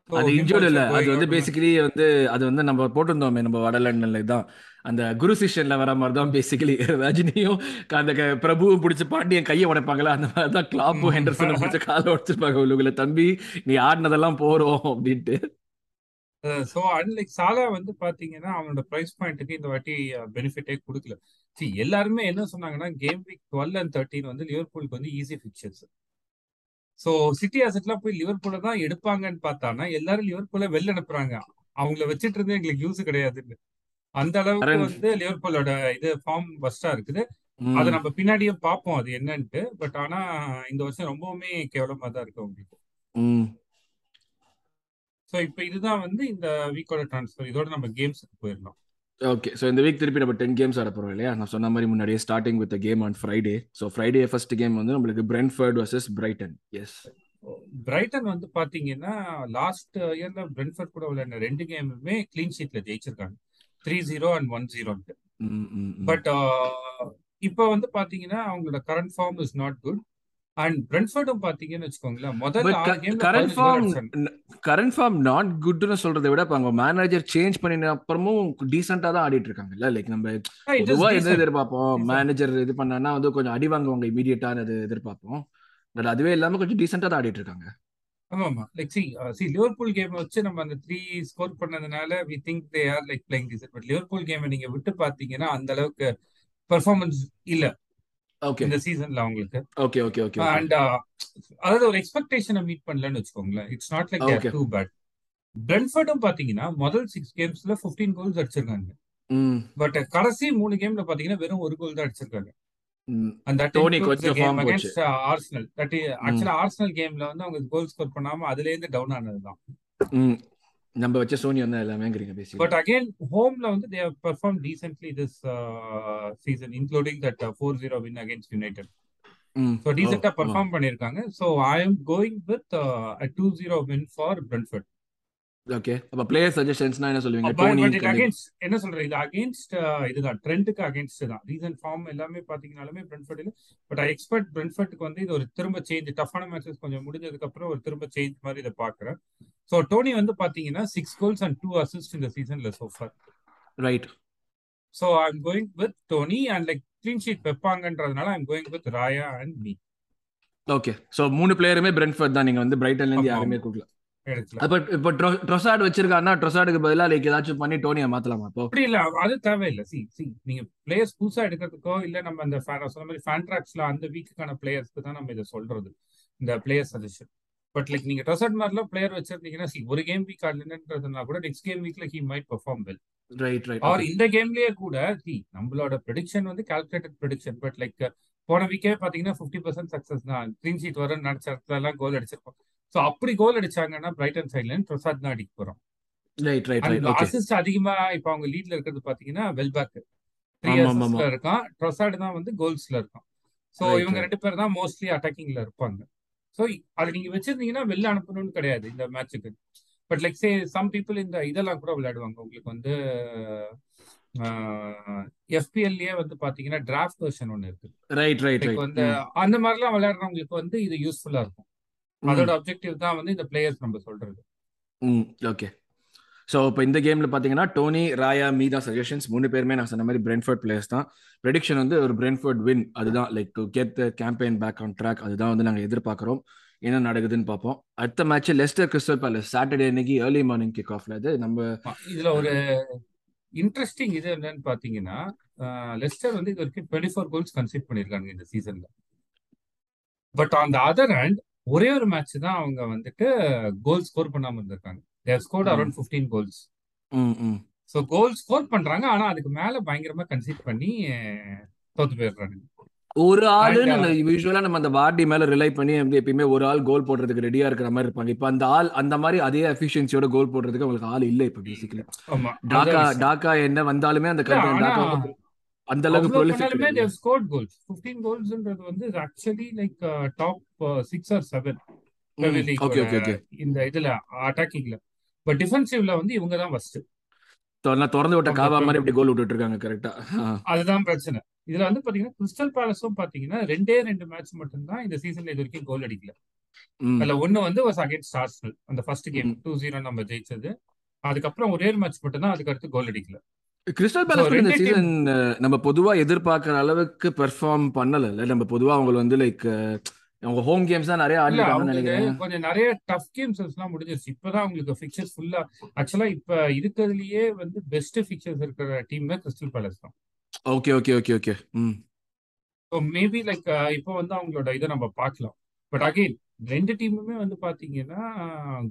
Speaker 1: அது இன்ஜூர்ட் இல்ல. அது வந்து பேசிக்கலி வந்து அது வந்து நம்ம போட்டிருந்தோமே நம்ம வடலண்ட்ல தான் அந்த குரு சிஷ்யன்ல வர மாதிரி தான் பேசிக்கலி ரஜினியும் அந்த பிரபுவும் பிடிச்ச பாண்டியன் கையை உடைப்பாங்களா அந்த மாதிரி தான் கிளாப்பும் ஹெண்டர்சனும் பிடிச்ச காலை உடைச்சிருப்பாங்க. உங்களை தம்பி நீ ஆடினதெல்லாம் போறோம் அப்படின்ட்டு.
Speaker 2: ஸோ அன்லைக் சாலா வந்து பாத்தீங்கன்னா அவனோட பிரைஸ் பாயிண்ட்டுக்கு இந்த வாட்டி பெனிஃபிட்டே கொடுக்கல. சி எல்லாருமே என்ன சொன்னாங்கன்னா game week twelve and thirteen வந்து லிவர்பூலுக்கு வந்து ஈஸி ஃபிக்சர்ஸ் ஸோ சிட்டி அசெட்லாம் போய் லிவர்பூல தான் எடுப்பாங்கன்னு பார்த்தானா எல்லாரும் லிவர்பூல வெளில அனுப்புறாங்க. அவங்கள வச்சிட்டு இருந்து எங்களுக்கு யூஸ் கிடையாதுன்னு. அந்த அளவுக்கு வந்து லிவர்பூலோட இது ஃபார்ம் பஸ்டா இருக்குது. அதை நம்ம பின்னாடியும் பார்ப்போம் அது என்னன்ட்டு. பட் ஆனா இந்த வருஷம் ரொம்பவுமே கேவலமா தான் இருக்கு அவங்களுக்கு. ஸோ இப்போ இதுதான் வந்து இந்த வீக்கோட ட்ரான்ஸ்ஃபர் இதோட நம்ம கேம்ஸுக்கு போயிடலாம்.
Speaker 1: ஓகே ஸோ இந்த வீக் திருப்பி நம்ம டென் கேம்ஸ் ஆட போறோம் இல்லையா? நான் சொன்ன மாதிரி முன்னாடியே starting with game on Friday so Friday first game வந்து நம்மளுக்கு Brentford versus Brighton yes
Speaker 2: Brighton வந்து பாத்தீங்கன்னா லாஸ்ட் இயர்ல பிரென்ஃபர்ட் கூட விளையாடின ரெண்டு கேமுமே கிளீன் ஷீட்ல ஜெயிச்சிருக்காங்க. த்ரீ ஜீரோ அண்ட் ஒன் ஜீரோன்ட்டு பட் இப்போ வந்து பாத்தீங்கன்னா அவங்களோட current form is not good and பிரென்ஃபர்டும் பாத்தீங்கன்னு வச்சுக்கோங்களேன் முதல்
Speaker 1: பட்
Speaker 2: ஆறு கேம்ல
Speaker 1: current form current form not குட்னு சொல்றதை விட அவங்க மேனேஜர் சேஞ்ச் பண்ணின அப்புறமும் டீசெண்டா தான் ஆடிட்டு இருக்காங்கல்ல லைக் நம்ம பொதுவா எது எதிர்பார்ப்போம்? மேனேஜர் இது பண்ணான்னா வந்து கொஞ்சம் அடி வாங்குவாங்க இமீடியட்டான இது எதிர்பார்ப்போம். பட் அதுவே இல்லாம கொஞ்சம் டீசெண்டா தான் ஆடிட்டு இருக்காங்க.
Speaker 2: ஆமா ஆமா like see see Liverpool game வச்சு நம்ம அந்த த்ரீ ஸ்கோர் பண்ணதுனால we think they are like playing decent but Liverpool கேமை நீங்க விட்டு பாத்தீங்கன்னா அந்த அளவுக்கு பெர்ஃபார்மன்ஸ் இல்ல.
Speaker 1: ஓகே
Speaker 2: இந்த சீசன்ல அவங்களுக்கு.
Speaker 1: ஓகே ஓகே ஓகே
Speaker 2: அண்ட் அதாவது ஒரு எக்ஸ்பெக்டேஷனை மீட் பண்ணலன்னு வச்சுக்கோங்களேன். It's not like they're too bad பிரென்ஃபர்டும் பாத்தீங்கன்னா முதல் சிக்ஸ் கேம்ஸ்ல 15 கோல்ஸ் அடிச்சிருக்காங்க. பட் கடைசி மூணு கேம்ல பாத்தீங்கன்னா வெறும் ஒரு கோல் தான் அடிச்சிருக்காங்க. That
Speaker 1: Toney
Speaker 2: game against Arsenal that ஆக்சுவலா ஆர்சனல் கேம்ல வந்து அவங்க கோல் ஸ்கோர் பண்ணாம அதுல இருந்து டவுன் ஆனதுதான்
Speaker 1: நம்ம வச்ச சோனி வந்து எல்லாமேங்கிறீங்க பேசிக்கலி
Speaker 2: பட் அகைன் ஹோம்ல வந்து they perform decently this season including that four zero win against United
Speaker 1: hmm
Speaker 2: so
Speaker 1: oh
Speaker 2: டீசெண்டா
Speaker 1: ஓ
Speaker 2: பெர்ஃபார்ம் பண்ணியிருக்காங்க so I am going with two zero win for Brentford
Speaker 1: okay அப்ப player சஜஷன்ஸ்னா என்ன சொல்லுவீங்க? டோனி
Speaker 2: என்ன சொல்றது? இது அகேன்ஸ்ட் இதுதான். ட்ரெண்டுக்கு அகேன்ஸ்ட் தான். ரீசன் ஃபார்ம் எல்லாமே பாத்தீங்கன்னாலுமே பிரென்ஃபர்ட் பட் ஐ எக்ஸ்பெக்ட் பிரென்ஃபர்ட்டுக்கு வந்து இது ஒரு திரும்ப சேஞ்ச் டஃபான மேட்சஸ் கொஞ்சம் முடிஞ்சதுக்கு அப்புறம் ஒரு திரும்ப சேஞ்ச் மாதிரி இதை பாக்குறேன் ஸோ டோனி வந்து பாத்தீங்கன்னா six goals and two assist இந்த சீசன்ல so far
Speaker 1: right
Speaker 2: so I am going with Toney and like clean sheet வைப்பாங்கன்றதுனால I am going with Raya and Mee
Speaker 1: okay so மூணு பிளேயருமே பிரென்ஃபர்ட் தான். நீங்க வந்து பிரைட்டன்ல இருந்து யாருமே கொடுக்கல. அப்ப இப்போ ட்ரொசாட் வச்சிருக்காருன்னா ட்ரொசாடுக்கு பதிலா லைக் ஏதாச்சும் பண்ணி டோனியை மாத்தலாமா அப்போ
Speaker 2: அப்படி இல்ல அது தேவையில்லை. சி சி நீங்க பிளேயர்ஸ் புதுசா எடுக்கிறதுக்கோ இல்ல நம்ம அந்த சொன்ன மாதிரி ஃபேன்ட்ராக்ஸ்ல அந்த வீக்குக்கான பிளேயர்ஸ்க்கு தான் நம்ம இதை சொல்றது. இந்த பிளேயர் சஜஷன் பட் லைக் நீங்க டொசட் மாதிரிலாம் பிளேயர் வச்சிருந்தீங்கன்னா see, ஒரு கேம் வீக் ஆடலன்றதுனா கூட நெக்ஸ்ட் கேம் வீக்ல he might perform well
Speaker 1: right right
Speaker 2: or இந்த கேம்லயே கூட சி நம்மளோட ப்ரெடிக்ஷன் வந்து கால்குலேட்டட் ப்ரெடிக்ஷன் பட் லைக் போன வீக்கே பாத்தீங்கன்னா ஃபிஃப்டி பர்சன்ட் சக்சஸ் தான். க்ளீன் ஷீட் வரும் நினைச்ச இடத்துல எல்லாம் கோல் அடிச்சிருப்போம். ஸோ அப்படி கோல் அடிச்சாங்கன்னா பிரைட்டன் சைட்ல ட்ரொசாட் தான் அடிக்க போறோம். அசிஸ்ட் அதிகமா இப்ப அவங்க லீட்ல இருக்கிறது பாத்தீங்கன்னா வெல்பேக் த்ரீ அசிஸ்ட்ல இருக்கான். ட்ரொசாட் தான் வந்து கோல்ஸ்ல இருக்கான். ஸோ
Speaker 1: ரைட்
Speaker 2: இவங்க ரெண்டு பேர் தான் மோஸ்ட்லி அட்டாக்கிங்ல இருப்பாங்க. ஸோ அது நீங்க வச்சிருந்தீங்கன்னா வெளில அனுப்பணும்னு கிடையாது இந்த மேட்சுக்கு but like say some people இந்த இதெல்லாம் கூட விளையாடுவாங்க. உங்களுக்கு வந்து எஃபிஎல்லே வந்து பாத்தீங்கன்னா டிராஃப்ட் வெர்ஷன் ஒன்று இருக்கு.
Speaker 1: ரைட் ரைட்
Speaker 2: வந்து அந்த மாதிரிலாம் விளையாடுறவங்களுக்கு வந்து இது யூஸ்ஃபுல்லா இருக்கும். அதோட அப்ஜெக்டிவ் தான் வந்து இந்த பிளேயர்ஸ் நம்ம சொல்றது.
Speaker 1: ம் ஓகே ஸோ இப்போ இந்த கேம்ல பார்த்தீங்கன்னா டோனி ராயா மீதா சஜஷன்ஸ் மூணு பேருமே நான் சொன்ன மாதிரி பிரென்ஃபோர்ட் பிளேயர்ஸ் தான். ப்ரெடிக்ஷன் வந்து ஒரு பிரென்ஃபோர்ட் வின் அதுதான். Like to get the campaign back on track அதுதான் வந்து நாங்கள் எதிர்பார்க்குறோம். என்ன நடக்குதுன்னு பார்ப்போம். அடுத்த match Leicester Crystal Palace Saturday அன்னைக்கு ஏர்லி மார்னிங் கிக் ஆஃப்ல அது நம்ம
Speaker 2: இதுல ஒரு இன்ட்ரெஸ்டிங் இது என்னன்னு பாத்தீங்கன்னா லெஸ்டர் வந்து இது வரைக்கும் டுவெண்ட்டி ஃபோர் கோல்ஸ் கன்சிட் பண்ணிருக்காங்க இந்த சீசன்ல but on the other hand ஒரே ஒரு மேட்ச் தான் அவங்க வந்துட்டு கோல் ஸ்கோர் பண்ணாம இருந்திருக்காங்க. They've scored around fifteen goals so goal score பண்றாங்க. ஆனா அதுக்கு மேல பயங்கரமா கன்சிட் பண்ணி தோத்து போயிடுறாங்க.
Speaker 1: ஒரு ஆளு யூஸ்வலா நம்ம அந்த வார்டி மேல ரிலை பண்ணி எப்பயுமே ஒரு ஆள் கோல் போடுறதுக்கு ரெடியா இருக்கிற மாதிரி இருப்பாங்க. இப்போ அந்த ஆள் அந்த மாதிரி அதே எஃபிஷியன்சியோட கோல் போடுறதுக்கு அவங்களுக்கு ஆள் இல்லை இப்போ பேசிக்கலி
Speaker 2: ஆமா.
Speaker 1: டாக்கா. டாக்கா என்ன வந்தாலுமே அந்த டாக்கா அந்த அளவுக்கு prolific
Speaker 2: they've scored goals fifteen கோல்ஸ்ன்றது வந்து actually like top six or seven Premier
Speaker 1: hmm okay okay okay
Speaker 2: இந்த இதுல அட்டாக்கிங்ல பட் டிஃபென்சிவ்ல வந்து இவங்க தான் ஃபர்ஸ்ட்
Speaker 1: திறந்து விட்ட காவா மாதிரி இப்படி கோல் விட்டுட்டு இருக்காங்க கரெக்டா
Speaker 2: அதுதான் பிரச்சனை. இதுல வந்து பாத்தீங்கன்னா கிறிஸ்டல் பேலஸும் பாத்தீங்கன்னா ரெண்டே ரெண்டு மேட்ச் மட்டும்தான் இந்த சீசன்ல இது வரைக்கும் கோல் அடிக்கல. அதுல ஒண்ணு வந்து வாஸ் அகேன்ஸ்ட் ஆர்சனல் அந்த ஃபர்ஸ்ட் கேம் டூ ஜீரோ நம்ம ஜெயிச்சது. அதுக்கப்புறம் ஒரே ஒரு மேட்ச் மட்டும் தான் அதுக்கு அடுத்து கோல் அடிக்கல.
Speaker 1: கிறிஸ்டல் பேலஸ் இந்த சீசன் நம்ம பொதுவா எதிர்பார்க்குற அளவுக்கு பெர்ஃபார்ம் பண்ணல. நம்ம பொதுவா அவங்க வந்து லைக் அவங்க ஹோம் கேம்ஸ் தான் நிறைய
Speaker 2: அவங்களுக்கு
Speaker 1: நினைக்கிறேன்.
Speaker 2: கொஞ்சம் நிறைய டஃப் கேம்ஸ் எல்லாம் முடிஞ்சிருச்சு. இப்பதான் அவங்களுக்கு ஃபிக்சர்ஸ் ஃபுல்லா ஆக்சுவலா இப்ப இருக்கிறதுலயே வந்து பெஸ்ட் ஃபிக்சர்ஸ் இருக்கிற டீம் தான் கிறிஸ்டல் பேலஸ் தான்.
Speaker 1: Okay okay okay okay hmm.
Speaker 2: So maybe like இப்போ வந்து அவங்களோட இதை நம்ம பார்க்கலாம். பட் அகைன் ரெண்டு டீமுமே வந்து பாத்தீங்கன்னா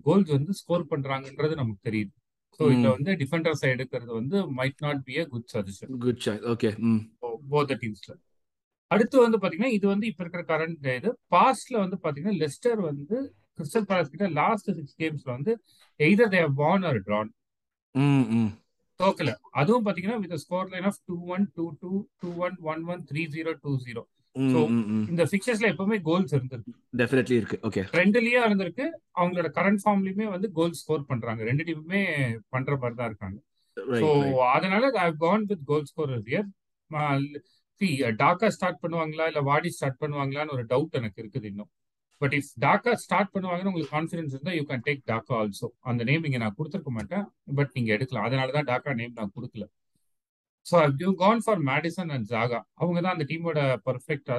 Speaker 2: கோல்ஸ் வந்து ஸ்கோர் பண்றாங்கன்றது நமக்கு தெரியுது. ஸோ இதுல வந்து டிஃபெண்டர் சைடு எடுக்கிறது வந்து might not be a good suggestion
Speaker 1: good okay
Speaker 2: both டீம்ஸ்ல அடுத்து வந்து பாத்தீங்கன்னா இது வந்து இப்ப இருக்கிற கரண்ட் இது. பாஸ்ட்ல வந்து பாத்தீங்கன்னா லெஸ்டர் வந்து கிறிஸ்டல் பேலஸ் கிட்ட லாஸ்ட் சிக்ஸ் கேம்ஸ்ல வந்து either they've won or drawn
Speaker 1: hmm hmm.
Speaker 2: தோக்கல. அதுவும் பாத்தீங்கன்னா with score line of two one two two two one one one three zero two zero இந்த ஃபிக்சர்ஸ்ல எப்பவுமே கோல்ஸ் இருந்திருக்கு.
Speaker 1: டெஃபினெட்லி இருக்கு. ஓகே
Speaker 2: ட்ரெண்ட்லயே இருந்திருக்கு. அவங்களோட கரண்ட் ஃபார்ம்லயுமே வந்து கோல் ஸ்கோர் பண்றாங்க. ரெண்டு டீமுமே பண்ற மாதிரி தான் இருக்காங்க.
Speaker 1: ரைட்
Speaker 2: அதனால I gone with goal scorer see Daka start பண்ணுவாங்களா? இல்ல வாடி ஸ்டார்ட் பண்ணுவாங்களான்னு ஒரு டவுட் எனக்கு இருக்குது இன்னும். பட் இஃப் டாக்கா ஸ்டார்ட் பண்ணுவாங்கன்னு உங்களுக்கு கான்ஃபிடன்ஸ் இருந்தா you can take Daka also அந்த நேம் இங்க நான் கொடுத்துருக்க மாட்டேன். பட் நீங்க எடுக்கலாம். அதனால தான் டாக்கா நேம் நான் கொடுக்கல. So you can for Maddison and ஜாகா அவங்க தான் அந்த டீமோட பர்ஃபெக்ட்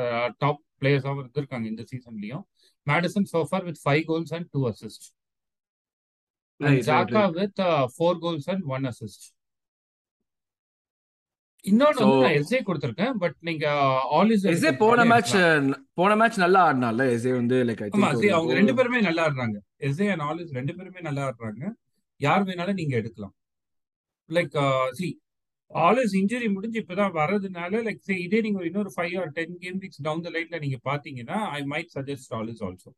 Speaker 2: டாப் பிளேயர்ஸாகவும் இருந்திருக்காங்க இந்த சீசன்லயும் Maddison so far with five goals and two assist
Speaker 1: right
Speaker 2: with four goals and one assist இன்னொன்னு வந்து நான் எஸ்ஏ கொடுத்துருக்கேன் பட் நீங்க ஆலிஸ்
Speaker 1: எஸ்ஏ போன மேட்ச் போன மேட்ச் நல்லா ஆடினால எஸ்ஏ வந்து லைக்
Speaker 2: அவங்க ரெண்டு பேருமே நல்லா ஆடுறாங்க. எஸ்ஏ அண்ட் ஆலிஸ் ரெண்டு பேருமே நல்லா ஆடுறாங்க. யார் வேணாலும் நீங்க எடுக்கலாம். லைக் சி ஆலிஸ் இன்ஜுரி முடிஞ்சு இப்பதான் வர்றதுனால லைக் சரி இதே நீங்க இன்னொரு five or ten game weeks down the லைன்ல நீங்க பாத்தீங்கன்னா I might suggest Olise also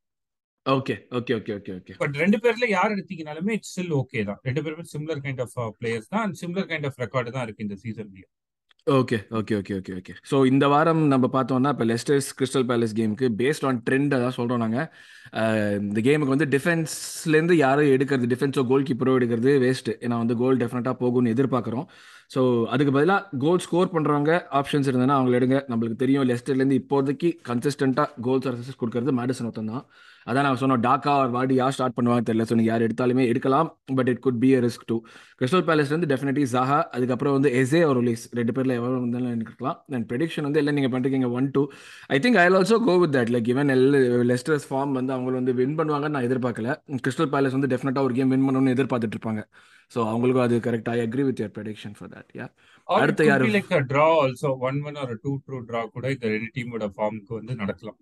Speaker 1: okay okay okay okay okay
Speaker 2: but ரெண்டு பேர்ல யார் எடுத்தீங்கனாலுமே இட்ஸ் ஸ்டில் ஓகே தான். ரெண்டு பேருமே சிமிலர் கைண்ட் ஆஃப் பிளேயர்ஸ் தான். And similar kind of record தான் இருக்கு இந்த சீசன்லயும்
Speaker 1: okay okay okay okay okay so இந்த வாரம் நம்ம பார்த்தோம்னா இப்போ லெஸ்டர்ஸ் கிறிஸ்டல் பேலஸ் கேமுக்கு பேஸ்ட் ஆன் ட்ரெண்ட் அதான் சொல்கிறோம் நாங்கள் இந்த கேமுக்கு வந்து டிஃபென்ஸ்லேருந்து யாரும் எடுக்கிறது டிஃபென்ஸோ கோல் கீப்பரோ எடுக்கிறது வேஸ்ட்டு ஏன்னா வந்து கோல் டெஃபினட்டாக போகும்னு எதிர்பார்க்குறோம். ஸோ அதுக்கு பதிலாக கோல் ஸ்கோர் பண்ணுறவங்க ஆப்ஷன்ஸ் இருந்ததுன்னா அவங்கள எடுங்க. நம்மளுக்கு தெரியும் லெஸ்டர்லேருந்து இப்போதைக்கு கன்சிஸ்டண்ட்டாக கோல்ஸ் அசஸ் கொடுக்கறது மேடிசன் ஒருத்தன் தான். அதான் நான் சொன்னோம் டாக்கா ஒரு வாடி யார் ஸ்டார்ட் பண்ணுவாங்க தெரியல. ஸோ நீங்கள் யார் எடுத்தாலுமே எடுக்கலாம் but it could be a risk too Crystal வந்து டெஃபினெட்லி ஜாஹா அதுக்கப்புறம் வந்து எஸ்ஏ ஒரு ரிலீஸ் ரெண்டு பேரில் எவ்வளோ இருந்தாலும் எடுக்கலாம். தென் ப்ரெடிக்ஷன் வந்து எல்லாம் நீங்கள் பண்ணுறீங்க one two I think I also go with that like even L Leicester's form வந்து அவங்க வந்து வின் பண்ணுவாங்கன்னு நான் எதிர்பார்க்கல. கிறிஸ்டல் பேலஸ் வந்து டெஃபினட்டாக ஒரு கேம் வின் பண்ணணும்னு எதிர்பார்த்துட்டு இருப்பாங்க. ஸோ அவங்களுக்கும் அது correct I agree with your prediction for that yeah அடுத்த யார்?
Speaker 2: Like draw also one one ஒரு டூ ட்ரூ ட்ரா கூட இந்த ரெண்டு டீமோட ஃபார்முக்கு வந்து நடக்கலாம்.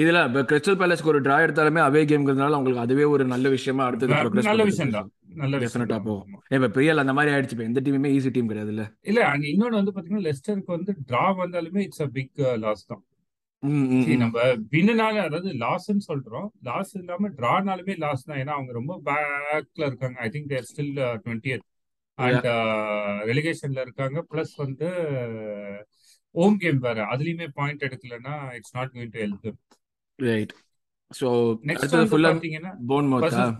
Speaker 1: இதில் கிறிஸ்டல் பேலஸ்க்கு ஒரு ட்ரா எடுத்தாலுமே அவே கேம்ங்கிறதுனால அவங்களுக்கு அதுவே ஒரு நல்ல விஷயமா அடுத்தது ப்ரோக்ரஸ்
Speaker 2: நல்ல விஷயம் தான் நல்ல தான்
Speaker 1: போகும். இப்போ பிரியல் அந்த மாதிரி ஆயிடுச்சு இப்போ எந்த டீமுமே ஈஸி டீம் கிடையாது இல்லை
Speaker 2: இல்ல அண்ட் இன்னொன்னு வந்து பாத்தீங்கன்னா லெஸ்டருக்கு வந்து டிரா வந்தாலுமே இட்ஸ் அ பிக் லாஸ் தான். சரி
Speaker 1: ம்.
Speaker 2: நம்ம வின்னுனால அதாவது லாஸ்ன்னு சொல்றோம். லாஸ் இல்லாம டிரானாலுமே லாஸ் தான். ஏன்னா அவங்க ரொம்ப பேக்ல இருக்காங்க. I think they're still twenty and ரெலிகேஷன்ல இருக்காங்க. பிளஸ் வந்து ஹோம் கேம் வேற. அதுலயுமே point எடுக்கலன்னா it's not going to help
Speaker 1: right so
Speaker 2: next
Speaker 1: ஃபுல்லாக
Speaker 2: பாத்தீங்கன்னா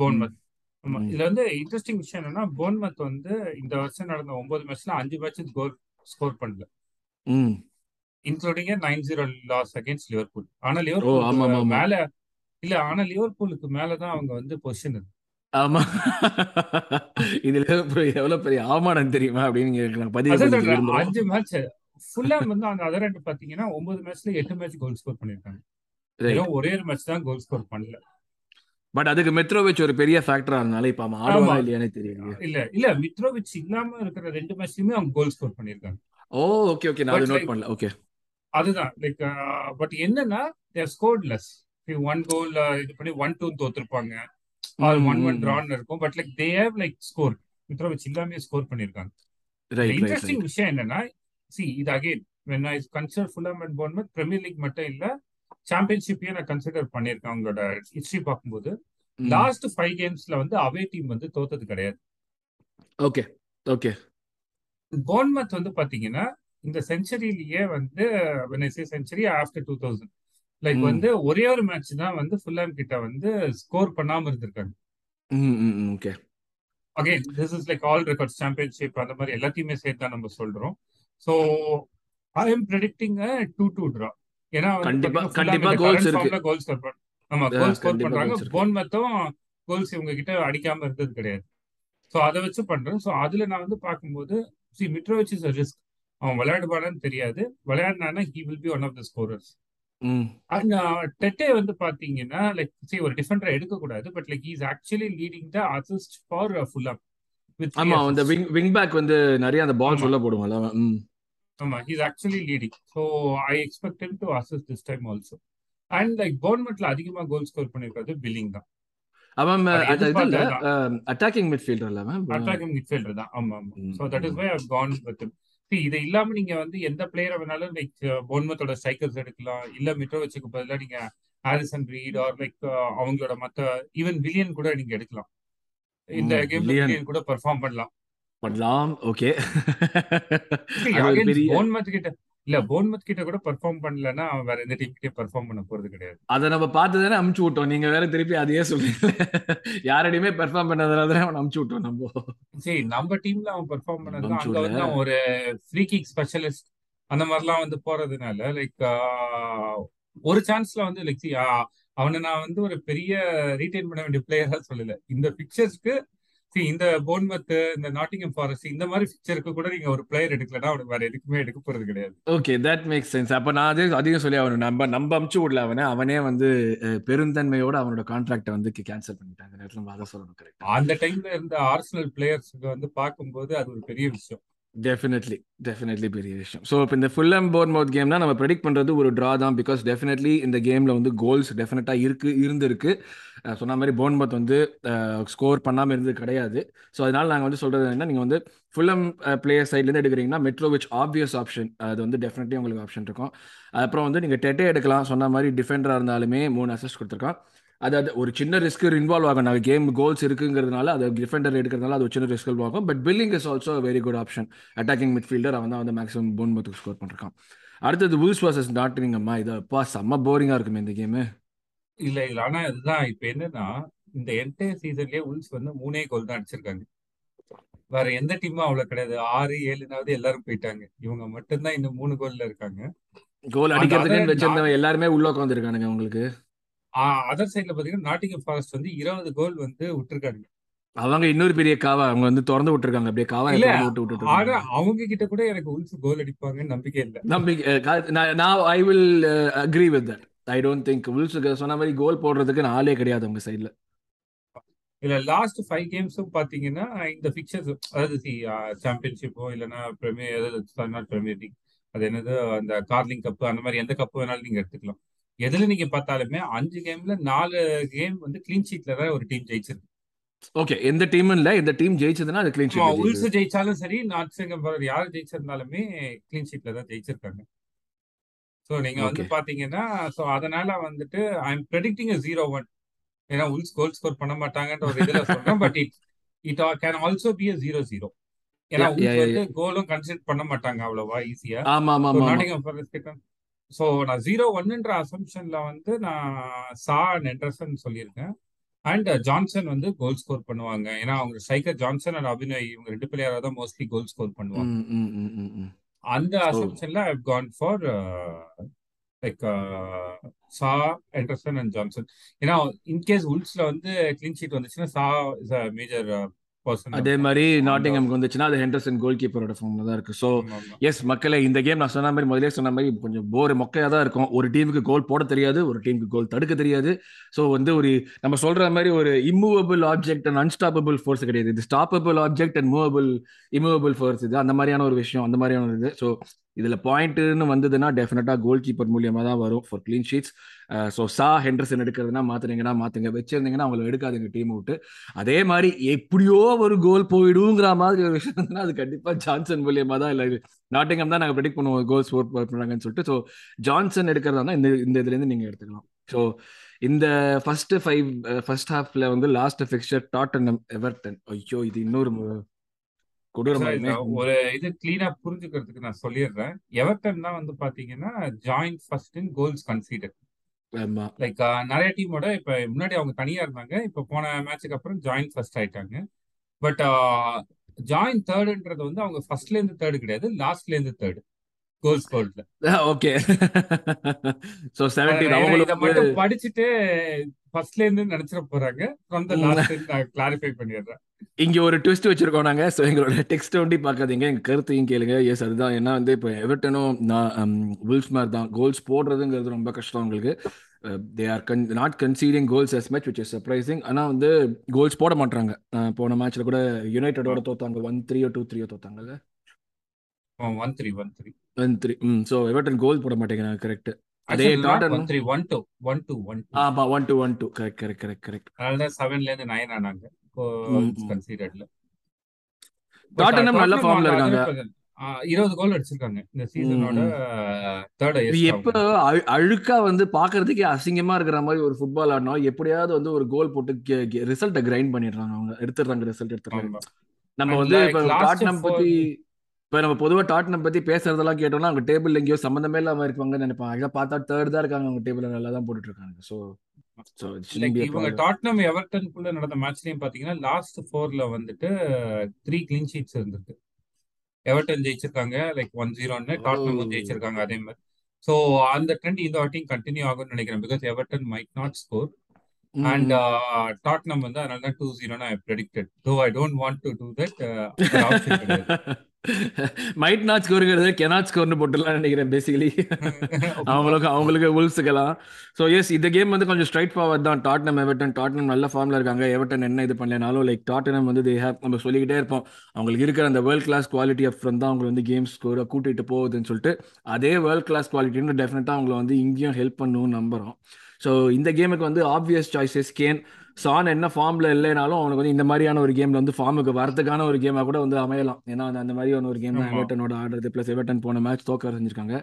Speaker 2: போன்மத் ஆமா இதுல வந்து இன்ட்ரெஸ்டிங் விஷயம் என்னன்னா போன்மத் வந்து இந்த வருஷம் நடந்த ஒன்பது மேட்ச்ல அஞ்சு மேட்ச் கோல் ஸ்கோர் பண்ணல. Including nine zero loss against Liverpool ஆனா
Speaker 1: ஆமாம்
Speaker 2: மேல இல்ல ஆனா லிவர்பூலுக்கு மேலதான் அவங்க வந்து பொசிஷன் இருக்கு.
Speaker 1: ஆமா. இதுல எவ்வளவு பெரிய அவமானம் தெரியுமா அப்படின்னு நான் பதிவு
Speaker 2: அஞ்சு மேட்ச் ஃபுல்லா வந்து அந்த அதர் ரெண்டு பாத்தீங்கன்னா ஒன்பது மேட்ச்ல எட்டு மேட்ச் கோல் ஸ்கோர் பண்ணிருக்காங்க ஒரே ஒரு மேட்ச் தான் கோல் ஸ்கோர் பண்ணல.
Speaker 1: பட் அதுக்கு மெட்ரோவிச் ஒரு பெரிய ஃபேக்டரா இருந்தால இப்ப அவன்
Speaker 2: ஆமா.
Speaker 1: ஆடுவானா இல்லையானே தெரியல.
Speaker 2: இல்ல இல்ல மித்ரோவிச் இல்லாம இருக்கிற ரெண்டு மேட்ச்லயுமே அவங்க கோல் ஸ்கோர் பண்ணிருக்காங்க
Speaker 1: ஓ ஓகே ஓகே நான் நோட் பண்ணல. ஓகே
Speaker 2: அதுதான் லைக் பட் என்னன்னா there scored less one goal இது பண்ணி ஒன் டூ தோத்துருப்பாங்க. ஆர்
Speaker 1: ம்.
Speaker 2: ஒன் ஒன் டிரான்னு இருக்கும் but like they have like score Mitrovic எல்லாமே ஸ்கோர் பண்ணிருக்காங்க இன்ட்ரெஸ்டிங் விஷயம் என்னன்னா சி இது again when I consider Fulham and Bournemouth premier league மட்டும் இல்ல சாம்பியன்ஷிப்பையும் நான் கன்சிடர் பண்ணியிருக்கேன் அவங்களோட ஹிஸ்டரி பார்க்கும்போது. லாஸ்ட் ஃபைவ் கேம்ஸ்ல வந்து அவே டீம் வந்து தோத்தது கிடையாது.
Speaker 1: ஓகே ஓகே
Speaker 2: போர்ன்மத் வந்து பாத்தீங்கன்னா இந்த செஞ்சுரியிலேயே வந்து century after two thousand like வந்து ஒரே ஒரு மேட்ச் தான் வந்து ஃபுல்லாம் கிட்ட வந்து ஸ்கோர் பண்ணாம இருந்திருக்காங்க.
Speaker 1: Okay
Speaker 2: again this is like all records championship அந்த மாதிரி எல்லாத்தையுமே சேர்த்து தான் நம்ம சொல்றோம். So I am predicting two two draw ஏன்னா
Speaker 1: கண்டிப்பா கண்டிப்பா கோல்ஸ் இருக்கு.
Speaker 2: ஃபார்ம்ல கோல் ஸ்கோர் பண்ண ஆமா கோல் ஸ்கோர் பண்றாங்க.
Speaker 1: இருக்கு.
Speaker 2: போன்மத்தும் கோல்ஸ் இவங்க கிட்ட அடிக்காம இருந்தது கிடையாது. ஸோ அதை வச்சு பண்றேன் ஸோ அதுல நான் வந்து பார்க்கும்போது சி மிட்ரோவிச் இஸ் ரிஸ்க் அவன் விளையாடுவானான்னு தெரியாது. விளையாடினானா he will be one of the scorers Tete வந்து பாத்தீங்கன்னா லைக் ஒரு டிஃபெண்டர் எடுக்கக்கூடாது but like is actually leading the assist for Fulham
Speaker 1: ஆமா அந்த விங் விங் பேக் வந்து நிறைய அந்த போடுவான்ல அவன். ம்.
Speaker 2: ஆமா he's actually leading so I expect him to assist this time also and like போர்ன்மெட்ல அதிகமா கோல் ஸ்கோர் பண்ணிருக்கிறது பில்லிங் தான்
Speaker 1: அவன்
Speaker 2: அது
Speaker 1: இது இல்ல அட்டாக்கிங்
Speaker 2: அட்டாக்கிங் மிட்ஃபீல்டர் தான். ஆமா ஆமா. That is. Why I gone with See, இது இல்லாம நீங்க வந்து எந்த பிளேயரை வேணாலும் லைக் போன்மத்தோட ஸ்ட்ரைக்கர்ஸ் எடுக்கலாம். இல்ல மிட்ரோவிச்சுக்கு பதிலா நீங்க ஹாரிசன் ரீட் ஆர் லைக் அவங்களோட மத்த ஈவன் வில்லியன் கூட நீங்க எடுக்கலாம். இந்த
Speaker 1: ம்,
Speaker 2: கேம்ல
Speaker 1: வில்லியன்
Speaker 2: கூட பெர்ஃபார்ம் பண்ணலாம்.
Speaker 1: பண்ணலாம். ஓகே
Speaker 2: கிட்ட இல்ல போன்மத் கிட்ட கூட பெர்ஃபார்ம் பண்ணலன்னா அவன் வேற எந்த டீம் கிட்டே பெர்ஃபார்ம் பண்ண போறது கிடையாது.
Speaker 1: அதை நம்ம பார்த்து தானே அமுச்சு விட்டோம். நீங்க வேற திருப்பி அதையே சொல்றீங்க யாரடியுமே பெர்ஃபார்ம் பண்ணதுனால தானே அவன் அமுச்சு விட்டோம் நம்ம.
Speaker 2: சரி நம்ம டீம்ல அவன் பெர்ஃபார்ம் அங்க
Speaker 1: விடல.
Speaker 2: வந்து அவன் ஒரு ஃப்ரீ கிக் ஸ்பெஷலிஸ்ட் அந்த மாதிரிலாம் வந்து போறதுனால லைக் ஒரு சான்ஸ்ல வந்து லைக் அவனை நான் வந்து ஒரு பெரிய ரீட்டைன் பண்ண வேண்டிய பிளேயரா சொல்லல. இந்த பிக்சர்ஸ்க்கு இந்த போன்மத் இந்த நாட்டிங்கம் ஃபாரஸ்ட் இந்த மாதிரி பிக்சருக்கு கூட நீங்க ஒரு பிளேயர் எடுக்கலன்னா அவனுக்கு வேற எதுக்குமே எடுக்க போறது கிடையாது.
Speaker 1: ஓகே தட் மேக் சென்ஸ் அப்ப நான் அதே அதிகம் சொல்லி அவனு நம்ம நம்ம அமுச்சு விடல அவனை. அவனே வந்து பெருந்தன்மையோட அவனோட கான்ட்ராக்டை வந்து கேன்சல் பண்ணிட்டாங்க அந்த நேரத்துல அதை சொல்லணும் கரெக்டா
Speaker 2: அந்த டைம்ல இருந்த ஆர்சனல் பிளேயர்ஸ்க்கு வந்து பார்க்கும்போது அது ஒரு பெரிய விஷயம்.
Speaker 1: டெஃபினெட்லி டெஃபினெட்லி பெரிய விஷயம். ஸோ இப்போ இந்த ஃபுல் அண்ட் போர் மவுத் கேம்னா நம்ம ப்ரெடிக்ட் பண்ணுறது ஒரு ட்ரா தான் பிகாஸ் டெஃபினெட்லி இந்த கேமில் வந்து கோல்ஸ் டெஃபினட்டாக இருக்கு இருந்திருக்கு. சொன்ன மாதிரி போர்ன் மவுத் வந்து ஸ்கோர் பண்ணாமல் இருந்தது கிடையாது. ஸோ அதனால நாங்கள் வந்து சொல்கிறது என்ன நீங்கள் வந்து ஃபுல்லம் பிளேயர் சைட்லேருந்து எடுக்கிறீங்கன்னா மெட்ரோவிச் ஆப்வியஸ் ஆப்ஷன் அது வந்து டெஃபினெட்லி உங்களுக்கு ஆப்ஷன் இருக்கும். அப்புறம் வந்து நீங்கள் டெட்டே எடுக்கலாம் சொன்ன மாதிரி டிஃபெண்டராக இருந்தாலுமே மூணு அசஸ்ட் கொடுத்துருக்கான். அது அது ஒரு சின்ன ரிஸ்க் இன்வால்வ் ஆகும் நாங்கள் கேம் கோல்ஸ் இருக்குங்கிறதுனால அது டிஃபெண்டர் எடுக்கிறதுனால அது ஒரு சின்ன ரிஸ்க் ஆகும். But Billing is also very good option attacking midfielder அவன் தான் வந்து மேக்ஸிமம் போன் மத்துக்கு ஸ்கோர் பண்ணிருக்கான். அடுத்தது வூல்ஸ் வர்சஸ் நாட்டிங் அம்மா இது அப்பா செம்ம போரிங்காக இருக்குமே இந்த கேமு
Speaker 2: இல்ல இல்ல. ஆனா இதுதான் இப்ப என்னன்னா இந்த என்டையர் சீசன்லயே உல்ஸ் வந்து மூணே கோல் தான் அடிச்சிருக்காங்க. வேற எந்த டீமும் அவ்வளவு கிடையாது. ஆறு ஏழுனாவது எல்லாரும் போயிட்டாங்க. இவங்க மட்டும்தான் இந்த மூணு கோல்ல இருக்காங்க.
Speaker 1: கோல் வச்சிருந்தவன் எல்லாருமே உள்ள உட்காந்துருக்கானுங்க உங்களுக்கு
Speaker 2: அதர் சைட்ல பாத்தீங்கன்னா நாட்டிங்கம் ஃபாரஸ்ட் வந்து இருபது கோல் வந்து விட்டுருக்காங்க
Speaker 1: அவங்க இன்னொரு பெரிய காவா அவங்க வந்து திறந்து விட்டுருக்காங்க. அப்படியே திறந்து விட்டு விட்டுட்டு
Speaker 2: ஆனா அவங்க கிட்ட கூட எனக்கு உல்ஸ் கோல் அடிப்பாங்கன்னு நம்பிக்கை இல்ல.
Speaker 1: நம்பிக்கை நான் I will agree with that I don't think உல்ஸுக்கு சொன்ன மாதிரி கோல் போடுறதுக்கு ஆளே கிடையாது அவங்க சைடில்
Speaker 2: இல்ல லாஸ்ட் ஃபைவ் கேம்ஸும் பாத்தீங்கன்னா இந்த பிக்சர்ஸ் அதாவது சாம்பியன்ஷிப்போ இல்லைன்னா பிரீமியர் அதாவது பிரீமியர் லீக் அது என்னது அந்த கார்லிங் கப் அந்த மாதிரி எந்த கப் வேணாலும் நீங்க எடுத்துக்கலாம். எதுல நீங்க பார்த்தாலுமே அஞ்சு கேம்ல நாலு கேம் வந்து கிளீன் ஷீட்ல தான் ஒரு டீம் ஜெயிச்சிருக்கு.
Speaker 1: ஓகே எந்த டீமும் இல்லை இந்த டீம் ஜெயிச்சதுன்னா அது கிளீன் ஷீட்
Speaker 2: உல்ஸ் ஜெயிச்சாலும் சரி நார்த் சிங்கம் யார் ஜெயிச்சிருந்தாலுமே கிளீன் ஷீட்ல தான் ஜெயிச்சிருக்காங்க. ஸோ நீங்க வந்து பாத்தீங்கன்னா ஸோ அதனால வந்துட்டு I am predicting zero one ஏன்னா உல்ஸ் கோல் ஸ்கோர் பண்ண மாட்டாங்கன்ற ஒரு இதுல சொல்றேன் but it it can also be a zero zero ஏன்னா உல்ஸ் வந்து கோலும் கன்சிடர் பண்ண மாட்டாங்க அவ்வளவா ஈஸியா
Speaker 1: ஆமா ஆமா
Speaker 2: ஸோ நான் ஜீரோ ஒன்னுன்ற அசம்ஷன்ல வந்து நான் சா அண்ட் எண்டர்சன் சொல்லியிருக்கேன். அண்ட் ஜான்சன் வந்து கோல் ஸ்கோர் பண்ணுவாங்க. ஏன்னா அவங்க ஸ்ட்ரைக்கர் ஜான்சன் அண்ட் அபிநய் இவங்க ரெண்டு பிளேயரா தான் மோஸ்ட்லி கோல் ஸ்கோர் பண்ணுவாங்க. அந்த அசம்ஷன்ல I gone for like Sa Henderson and Johnson ஏன்னா இன்கேஸ் உல்ஸ்ல வந்து கிளீன் ஷீட் வந்துச்சுன்னா சா இஸ் அ மேஜர்
Speaker 1: அதே மாதிரி நாட்டிங்ஹாம்க்கு வந்துச்சுன்னா அது ஹெண்டர்சன் கோல் கீப்பரோட ஃபார்ம்ல தான் இருக்கு. ஸோ எஸ் மக்களே இந்த கேம் நான் சொன்ன மாதிரி முதலே சொன்ன மாதிரி கொஞ்சம் போர் மொக்கையாக தான் இருக்கும். ஒரு டீமுக்கு கோல் போட தெரியாது ஒரு டீமுக்கு கோல் தடுக்க தெரியாது. ஸோ வந்து ஒரு நம்ம சொல்ற மாதிரி ஒரு immovable object and unstoppable force கிடையாது. இது stoppable object and movable immovable force இது அந்த மாதிரியான ஒரு விஷயம் அந்த மாதிரியான இது. ஸோ இதுல பாயிண்ட்னு வந்ததுன்னா டெஃபினட்டா கோல் கீப்பர் மூலியமா தான் வரும் for clean sheets so Shaw Henderson எடுக்கிறதுனா மாத்துறீங்கன்னா மாத்துங்க. வச்சிருந்தீங்கன்னா அவங்களை எடுக்காதுங்க டீம் விட்டு. அதே மாதிரி எப்படியோ ஒரு கோல் போயிடுங்கிற மாதிரி ஒரு விஷயம் இருந்ததுன்னா அது கண்டிப்பா ஜான்சன் மூலியமா தான் இல்லை நாட்டிங்கம் தான் நாங்கள் ப்ரெடிக்ட் பண்ணுவோம் கோல் ஸ்கோர் பண்ணுறாங்கன்னு சொல்லிட்டு. ஸோ ஜான்சன் எடுக்கிறதா இந்த இந்த இதுலேருந்து நீங்கள் எடுத்துக்கலாம். ஸோ இந்த ஃபர்ஸ்ட் ஃபைவ் ஃபர்ஸ்ட் ஹாஃப்ல வந்து லாஸ்ட் ஃபிக்சர் டாட்டன் எவர்டன் ஐயோ இது இன்னொரு மு- கொடூரமா
Speaker 2: Actually,
Speaker 1: இருக்குமே
Speaker 2: இந்த ஒரு இது கிளீனா புரிஞ்சுக்கிறதுக்கு நான் சொல்லிடுறேன். எவர்டன் தான் வந்து பாத்தீங்கன்னா joint first in goals conceded like நிறைய டீமோட இப்ப முன்னாடி அவங்க தனியா இருந்தாங்க. இப்ப போன மேட்சுக்கு அப்புறம் ஜாயிண்ட் ஃபர்ஸ்ட் ஆயிட்டாங்க. பட் ஜாயிண்ட் தேர்டுன்றது வந்து அவங்க ஃபர்ஸ்ட்ல இருந்து தேர்டு கிடையாது லாஸ்ட்ல இருந்து தேர்டு கோல்ஸ் கோல்ட்ல
Speaker 1: ஓகே. அவங்களும்
Speaker 2: இதை
Speaker 1: வந்து
Speaker 2: மட்டும் படிச்சுட்டு ஃபர்ஸ்ட்ல இருந்து நினைச்சிட போறாங்க. ஃப்ரம் த லாஸ்ட் நான் கிளாரிஃபை பண்ணிடுறேன்.
Speaker 1: இங்க ஒரு ட்விஸ்ட் வச்சிருக்கோம் நாங்க. ஸோ எங்களோட டெக்ஸ்ட் ஒண்டி பார்க்காதீங்க எங்க கருத்தையும் கேளுங்க. எஸ் அதுதான். ஏன்னா வந்து இப்போ எவர்டனும் நான் வில்ஸ் மாதிரி தான். கோல்ஸ் போடுறதுங்கிறது ரொம்ப கஷ்டம் அவங்களுக்கு. They are gun not conceding goals as much which is surprising. ஆனால் வந்து கோல்ஸ் போட மாட்டாங்க போன மேட்ச்ல கூட யுனைடெடோட தோத்தாங்க. ஒன் த்ரீயோ டூ த்ரீயோ தோத்தாங்கல்ல.
Speaker 2: One three one three
Speaker 1: one three hmm so Everton goal போட மாட்டேங்கிறாங்க கரெக்ட் அதே Tottenham
Speaker 2: one three one two one two one two
Speaker 1: ஆமா one two one two correct correct correct correct
Speaker 2: அதனால தான் செவன்ல இருந்து நைன் ஆனாங்க. பட்
Speaker 1: டாட்டனம் நல்ல
Speaker 2: டாட்னம்
Speaker 1: ஃபார்ம்ல
Speaker 2: அவங்க
Speaker 1: இருக்காங்க.
Speaker 2: அதுல இருபது கோல் அடிச்சிருக்காங்க இந்த
Speaker 1: ம்,
Speaker 2: சீசனோட
Speaker 1: ம்.
Speaker 2: தேர்ட்
Speaker 1: இது
Speaker 2: ஹையஸ்ட்
Speaker 1: எப்போ
Speaker 2: அவங்களுக்கு
Speaker 1: அழு- அழுக்கா வந்து பாக்குறதுக்கே அசிங்கமா இருக்கிற மாதிரி ஒரு ஃபுட்பால் ஆடினா எப்படியாவது வந்து ஒரு கோல் போட்டு ரிசல்ட்டை கிரைண்ட் பண்ணிடுறாங்க அவங்க. எடுத்துடுறாங்க ரிசல்ட் எடுத்துடுறாங்க. நம்ம வந்து இப்போ பத்தி இப்போ நம்ம பொதுவாக டாட்னம் பத்தி பேசுறதெல்லாம் கேட்டோம்னா அவங்க டேபிள் எங்கேயோ சம்மந்தமே இல்லாம இருப்பாங்கன்னு நினைப்பாங்க. இதை பார்த்தா தேர்ட் தான் இருக்காங்க அவங்க டேபிள் நல்லா தான் போட்டுட்டு இருக்காங்க ஸோ
Speaker 2: இவங்க டாட்னம் எவர்டனுக்குள்ள நடந்த மேட்ச்லயும் பாத்தீங்கன்னா லாஸ்ட் ஃபோர்ல வந்துட்டு த்ரீ கிளீன் ஷீட்ஸ் இருந்திருக்கு. எவர்டன் ஜெயிச்சிருக்காங்க லைக் ஒன் ஜீரோன்னு டாட்னமும் ஜெயிச்சிருக்காங்க அதே மாதிரி. ஸோ அந்த ட்ரெண்ட் இந்த வாட்டியும் கண்டினியூ ஆகும்னு நினைக்கிறேன் because Everton might not score and Tottenham வந்து அதனால தான் டூ ஜீரோன்னு I predicted though I don't want to do that
Speaker 1: might not ஸ்கோருங்கிறது cannot ஸ்கோர்னு போட்டுலாம் நினைக்கிறேன் பேசிக்கலி அவங்களுக்கு அவங்களுக்கு உல்ஸுக்கலாம் ஸோ எஸ் இந்த கேம் வந்து கொஞ்சம் ஸ்ட்ரைட் ஃபார்வர்ட் தான். டாட்னம் எவர்டன் டாட்னம் நல்ல ஃபார்ம்ல இருக்காங்க. எவர்டன் என்ன இது பண்ணலனாலும் லைக் டாட்னம் வந்து தே ஹேவ் நம்ம சொல்லிக்கிட்டே இருப்போம். அவங்களுக்கு இருக்கிற அந்த world class quality up from தான் அவங்க வந்து கேம் ஸ்கோரை கூட்டிட்டு போகுதுன்னு சொல்லிட்டு அதே வேர்ல்ட் கிளாஸ் குவாலிட்டின்னு டெஃபினட்டாக அவங்களை வந்து இங்கேயும் ஹெல்ப் பண்ணுன்னு நம்புறோம். ஸோ இந்த கேமுக்கு வந்து ஆப்வியஸ் சாய்ஸஸ் கேன் சான் என்ன ஃபார்ம்ல இல்லைனாலும் அவனுக்கு வந்து இந்த மாதிரியான ஒரு கேம்ல வந்து ஃபார்முக்கு வரதுக்கான ஒரு கேமா கூட வந்து அமையலாம். ஏன்னா அந்த- மாதிரியான ஒரு கேம் தான் எவர்டனோட ஆடுறது. பிளஸ் எவர்டன் போன மேட்ச் தோக்க செஞ்சிருக்காங்க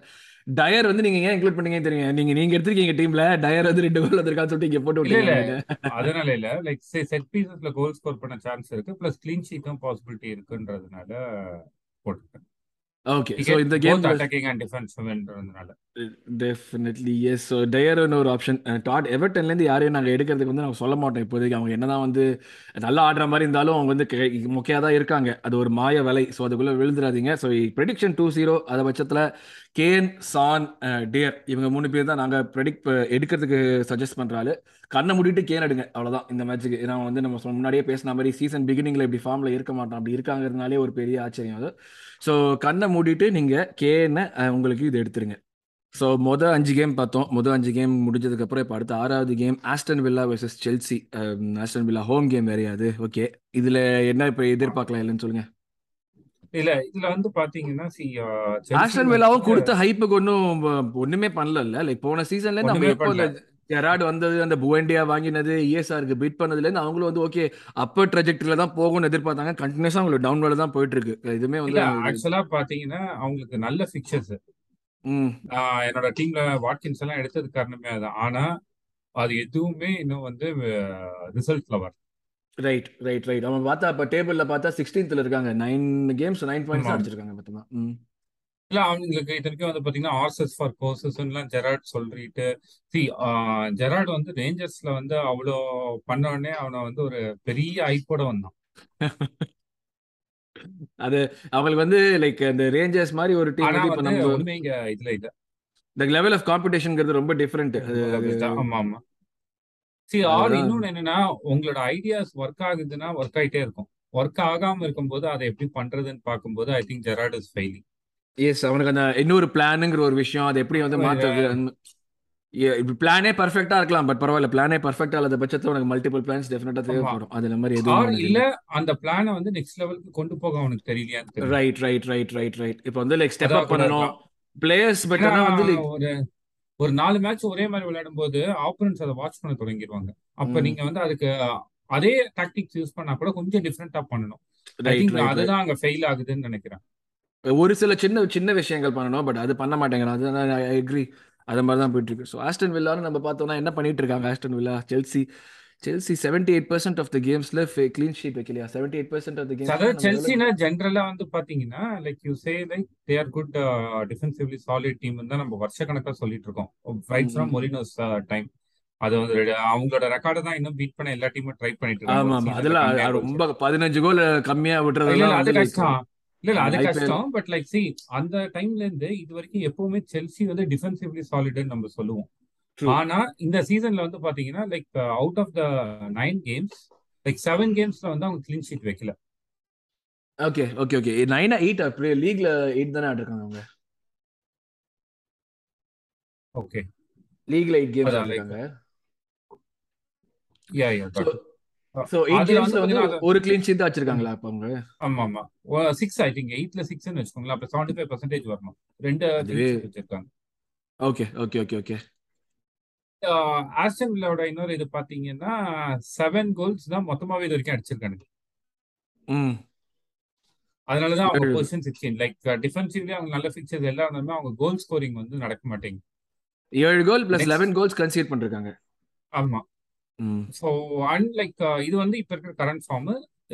Speaker 1: டயர் வந்து நீங்க ஏன் இன்க்ளூட் பண்ணீங்கன்னு தெரியும் நீங்க நீங்க எடுத்திருக்கீங்க டீம்ல டயர் வந்து ரெண்டு கோல் வந்திருக்கான்னு சொல்லிட்டு இங்க போட்டு விட்டீங்க
Speaker 2: அதனால இல்ல. லைக் செட் பீசஸ்ல கோல் ஸ்கோர் பண்ண சான்ஸ் இருக்கு. பிளஸ் கிளீன் ஷீட்டும் பாசிபிலிட்டி இருக்குன்றதுனால போட்டுருக்கேன்
Speaker 1: ஓகே
Speaker 2: கெட்
Speaker 1: இந்த கேம்ல
Speaker 2: அட்டாக்கிங் அண்ட் டிஃபென்சிவ்ன்றதுனால
Speaker 1: டெஃபினெட்லி எஸ் ஸோ டயர்னு ஒரு ஆப்ஷன் டாட் எவர்டன்லேருந்து யாரையும் நாங்கள் எடுக்கிறதுக்கு வந்து நாங்கள் சொல்ல மாட்டோம் இப்போதைக்கு. அவங்க என்னதான் வந்து நல்லா ஆடுற மாதிரி இருந்தாலும் அவங்க வந்து முக்கியாக தான் இருக்காங்க. அது ஒரு மாய விலை. ஸோ அதுக்குள்ளே விழுந்துடாதீங்க ஸோ ப்ரெடிக்ஷன் டூ ஜீரோ அதை பட்சத்தில் கேன் சான் டியர் இவங்க மூணு பேர் தான் நாங்கள் ப்ரெடிக்ட் எடுக்கிறதுக்கு சஜஸ்ட் பண்ணுறாரு கண்ணை மூடிட்டு கேன் எடுங்க. அவ்வளோதான் இந்த மேட்ச்சுக்கு ஏன்னா வந்து நம்ம முன்னாடியே பேசின மாதிரி சீசன் பிகினிங்கில் இப்படி ஃபார்மில் இருக்க மாட்டோம் அப்படி இருக்காங்கிறதுனாலே ஒரு பெரிய ஆச்சரியம் அது. ஸோ கண்ணை மூடிட்டு நீங்கள் கேனை உங்களுக்கு இது எடுத்துருங்க. ஸோ மொதல் அஞ்சு கேம் பார்த்தோம். மொதல் அஞ்சு கேம் முடிஞ்சதுக்கப்புறம் இப்போ அடுத்த ஆறாவது game Aston Villa versus Chelsea Aston Villa home game வேறையாது okay இதில் என்ன இப்போ எதிர்பார்க்கலாம் இல்லைன்னு சொல்லுங்க.
Speaker 2: இல்ல இதுல வந்து பாத்தீங்கன்னா
Speaker 1: ஆஸ்டன் வில்லாவும் கொடுத்த ஹைப்புக்கு ஒன்றும் ஒன்றுமே பண்ணல லைக் போன அவங்க
Speaker 2: ஒண்ணுமே
Speaker 1: எப்போ ஜெராட் வந்தது அந்த புவண்டியா வாங்கினது இஎஸ்ஆருக்கு பீட் பண்ணதுலேருந்து அவங்களும் வந்து ஓகே அப்பர் ட்ரெஜெக்டரியில் தான் போகும்னு எதிர்பார்த்தாங்க. கண்டினியூஸாக அவங்களுக்கு டவுன்வேர்ல தான் போயிட்டு இருக்கு இதுவுமே வந்து
Speaker 2: ஆக்சுவலா பாத்தீங்கன்னா அவங்களுக்கு நல்ல பிக்சர்ஸ் என்னோட டீம்ல வாட்கின்ஸ் எல்லாம் எடுத்தது காரணமே அதான். ஆனா அது எதுவுமே இன்னும் வந்து ரிசல்ட்ல வரல.
Speaker 1: ரைட் ரைட் ரைட் அவன் பார்த்தா இப்போ டேபிளில் பார்த்தா சிக்ஸ்டீன்த்தில் இருக்காங்க. நைன் கேம்ஸ் நைன் பாயிண்ட்ஸ் அடிச்சிருக்காங்க ம்.
Speaker 2: இல்ல அவங்களுக்கு இத்தனைக்கும் வந்து பாத்தீங்கன்னா ஆர்சஸ் ஃபார் கோர்சஸ் எல்லாம் ஜெராட் சொல்லிட்டு சி ஜெராட் வந்து ரேஞ்சர்ஸ்ல வந்து அவ்வளோ பண்ண உடனே அவனை வந்து ஒரு பெரிய ஐப்போட வந்தான்.
Speaker 1: அது அவங்களுக்கு வந்து லைக் அந்த ரேஞ்சர்ஸ் மாதிரி ஒரு டீம் வந்து இப்போ
Speaker 2: வந்து
Speaker 1: நம்ம
Speaker 2: ஒண்ணுமே இங்க இதுல இல்ல.
Speaker 1: இந்த லெவல் ஆஃப் காம்படிஷன்ங்கிறது ரொம்ப டிஃப்ரெண்ட்.
Speaker 2: ஆமா ஆமா. சரி ஆர் இன்னொன்னு என்னன்னா உங்களோட ஐடியாஸ் ஒர்க் ஆகுதுன்னா ஒர்க் ஆயிட்டே இருக்கும். ஒர்க் ஆகாம இருக்கும்போது அதை எப்படி பண்றதுன்னு பார்க்கும்போது I think Gerrard is failing
Speaker 1: as அவனுக்கு அந்த இன்னொரு பிளானுங்கிற ஒரு விஷயம் அதை எப்படி வந்து மாத்துறது ஏ- இப்ப பிளானே பர்ஃபெக்டா இருக்கலாம் பட் பரவாயில்ல பிளானே பர்ஃபெக்டா இல்லாத பட்சத்துல உனக்கு மல்டிபிள் பிளான்ஸ் டெஃபினட்டா தேவைப்படும். அது மாதிரி எதுவும்
Speaker 2: இல்ல அந்த பிளானை வந்து நெக்ஸ்ட் லெவலுக்கு கொண்டு போக அவனுக்கு தெரியலையான்னு தெரியல
Speaker 1: right right right right right இப்போ வந்து லைக் ஸ்டெப் அப்
Speaker 2: இருக்கலாம்.
Speaker 1: பிளேயர்ஸ் பட் ஆனா வந்து
Speaker 2: ஒரு ஒரு நாலு மேட்ச் ஒரே மாதிரி விளையாடும் போது ஆப்போனன்ஸ் அதை வாட்ச் பண்ண தொடங்கிடுவாங்க அப்ப நீங்க வந்து அதுக்கு அதே டாக்டிக்ஸ் யூஸ் பண்ணா கூட கொஞ்சம் டிஃப்ரெண்டா பண்ணணும். அதுதான் அங்க ஃபெயில் ஆகுதுன்னு நினைக்கிறேன்.
Speaker 1: ஒரு சில சின்ன சின்ன விஷயங்கள் பண்ணணும் பட் அது பண்ண மாட்டேங்கிறான். அதுதான் ஐ அக்ரி அது மாதிரி தான் போயிட்டு இருக்கு ஸோ ஆஸ்டன் வில்லான்னு நம்ம பார்த்தோம்னா என்ன பண்ணிட்டு இருக்காங்க Aston Villa Chelsea Chelsea seventy eight percent of the கேம்ஸ்ல clean sheet வைக்கலையா? Seventy eight percent of the கேம்ஸ்ல
Speaker 2: அதாவது செல்சினா ஜென்ரலா வந்து பாத்தீங்கன்னா like you say like they are good defensively solid team தான் நம்ம வருஷ கணக்கா சொல்லிட்டு இருக்கோம். Right from. மொரினோஸ் டைம் அது வந்து அவங்களோட ரெக்கார்டை தான் இன்னும் பீட் பண்ண எல்லா டீமும் ட்ரை பண்ணிட்டு இருக்காங்க.
Speaker 1: ஆமா ஆமா அதெல்லாம் அது ரொம்ப பதினஞ்சு கோல் கம்மியா
Speaker 2: இல்ல அது கஷ்டம் இல்ல இல்ல அது கஷ்டம். பட் லைக் சி அந்த டைம்ல இருந்து இது வரைக்கும் எப்பவுமே செல்சி வந்து டிஃபென்சிவ்லி சாலிட்னு நம்ம சொல்லுவோம். ஆனா இந்த சீசன்ல வந்து பாத்தீங்கன்னா like out of the nine games like seven கேம்ஸ்ல வந்து அவங்க கிளீன் ஷீட் வைக்கல.
Speaker 1: ஓகே ஓகே ஓகே நைனா எயிட் அப்படியே லீக்ல எயிட் தானே ஆட்டிருக்காங்க அவங்க?
Speaker 2: ஓகே
Speaker 1: லீக்ல எயிட் கேம்ஸ் ஆட்டிருக்காங்க.
Speaker 2: யா யா
Speaker 1: ஸோ எயிட்
Speaker 2: வந்து
Speaker 1: ஒரு கிளீன் ஷீட் தான் வச்சிருக்காங்களா அப்ப அவங்க?
Speaker 2: ஆமா ஆமா. சிக்ஸ் ஐ திங்க் எயிட்ல சிக்ஸ்னு வச்சுக்கோங்களேன். அப்ப செவன்டி ஃபைவ் பர்சன்டேஜ் வரணும். ரெண்டு வச்சிருக்காங்க.
Speaker 1: Okay okay okay okay
Speaker 2: Aston வில்லாவோட இன்னொரு இது பாத்தீங்கன்னா செவன் கோல்ஸ் தான் மொத்தமாவே இது வரைக்கும் அடிச்சிருக்காங்க.
Speaker 1: ம்.
Speaker 2: அதனாலதான் அவங்க பொசிஷன் சிக்ஸ்டீன் லைக் டிஃபென்சிவ்லி அவங்க நல்ல ஃபிக்சர்ஸ் எல்லா இருந்தாலுமே அவங்க கோல் ஸ்கோரிங் வந்து நடக்க மாட்டேங்குது.
Speaker 1: ஏழு goal plus
Speaker 2: next
Speaker 1: eleven goals concede பண்ணிருக்காங்க.
Speaker 2: ஆமா. ஸோ அண்ட் லைக் இது வந்து இப்ப இருக்கிற கரண்ட் ஃபார்ம்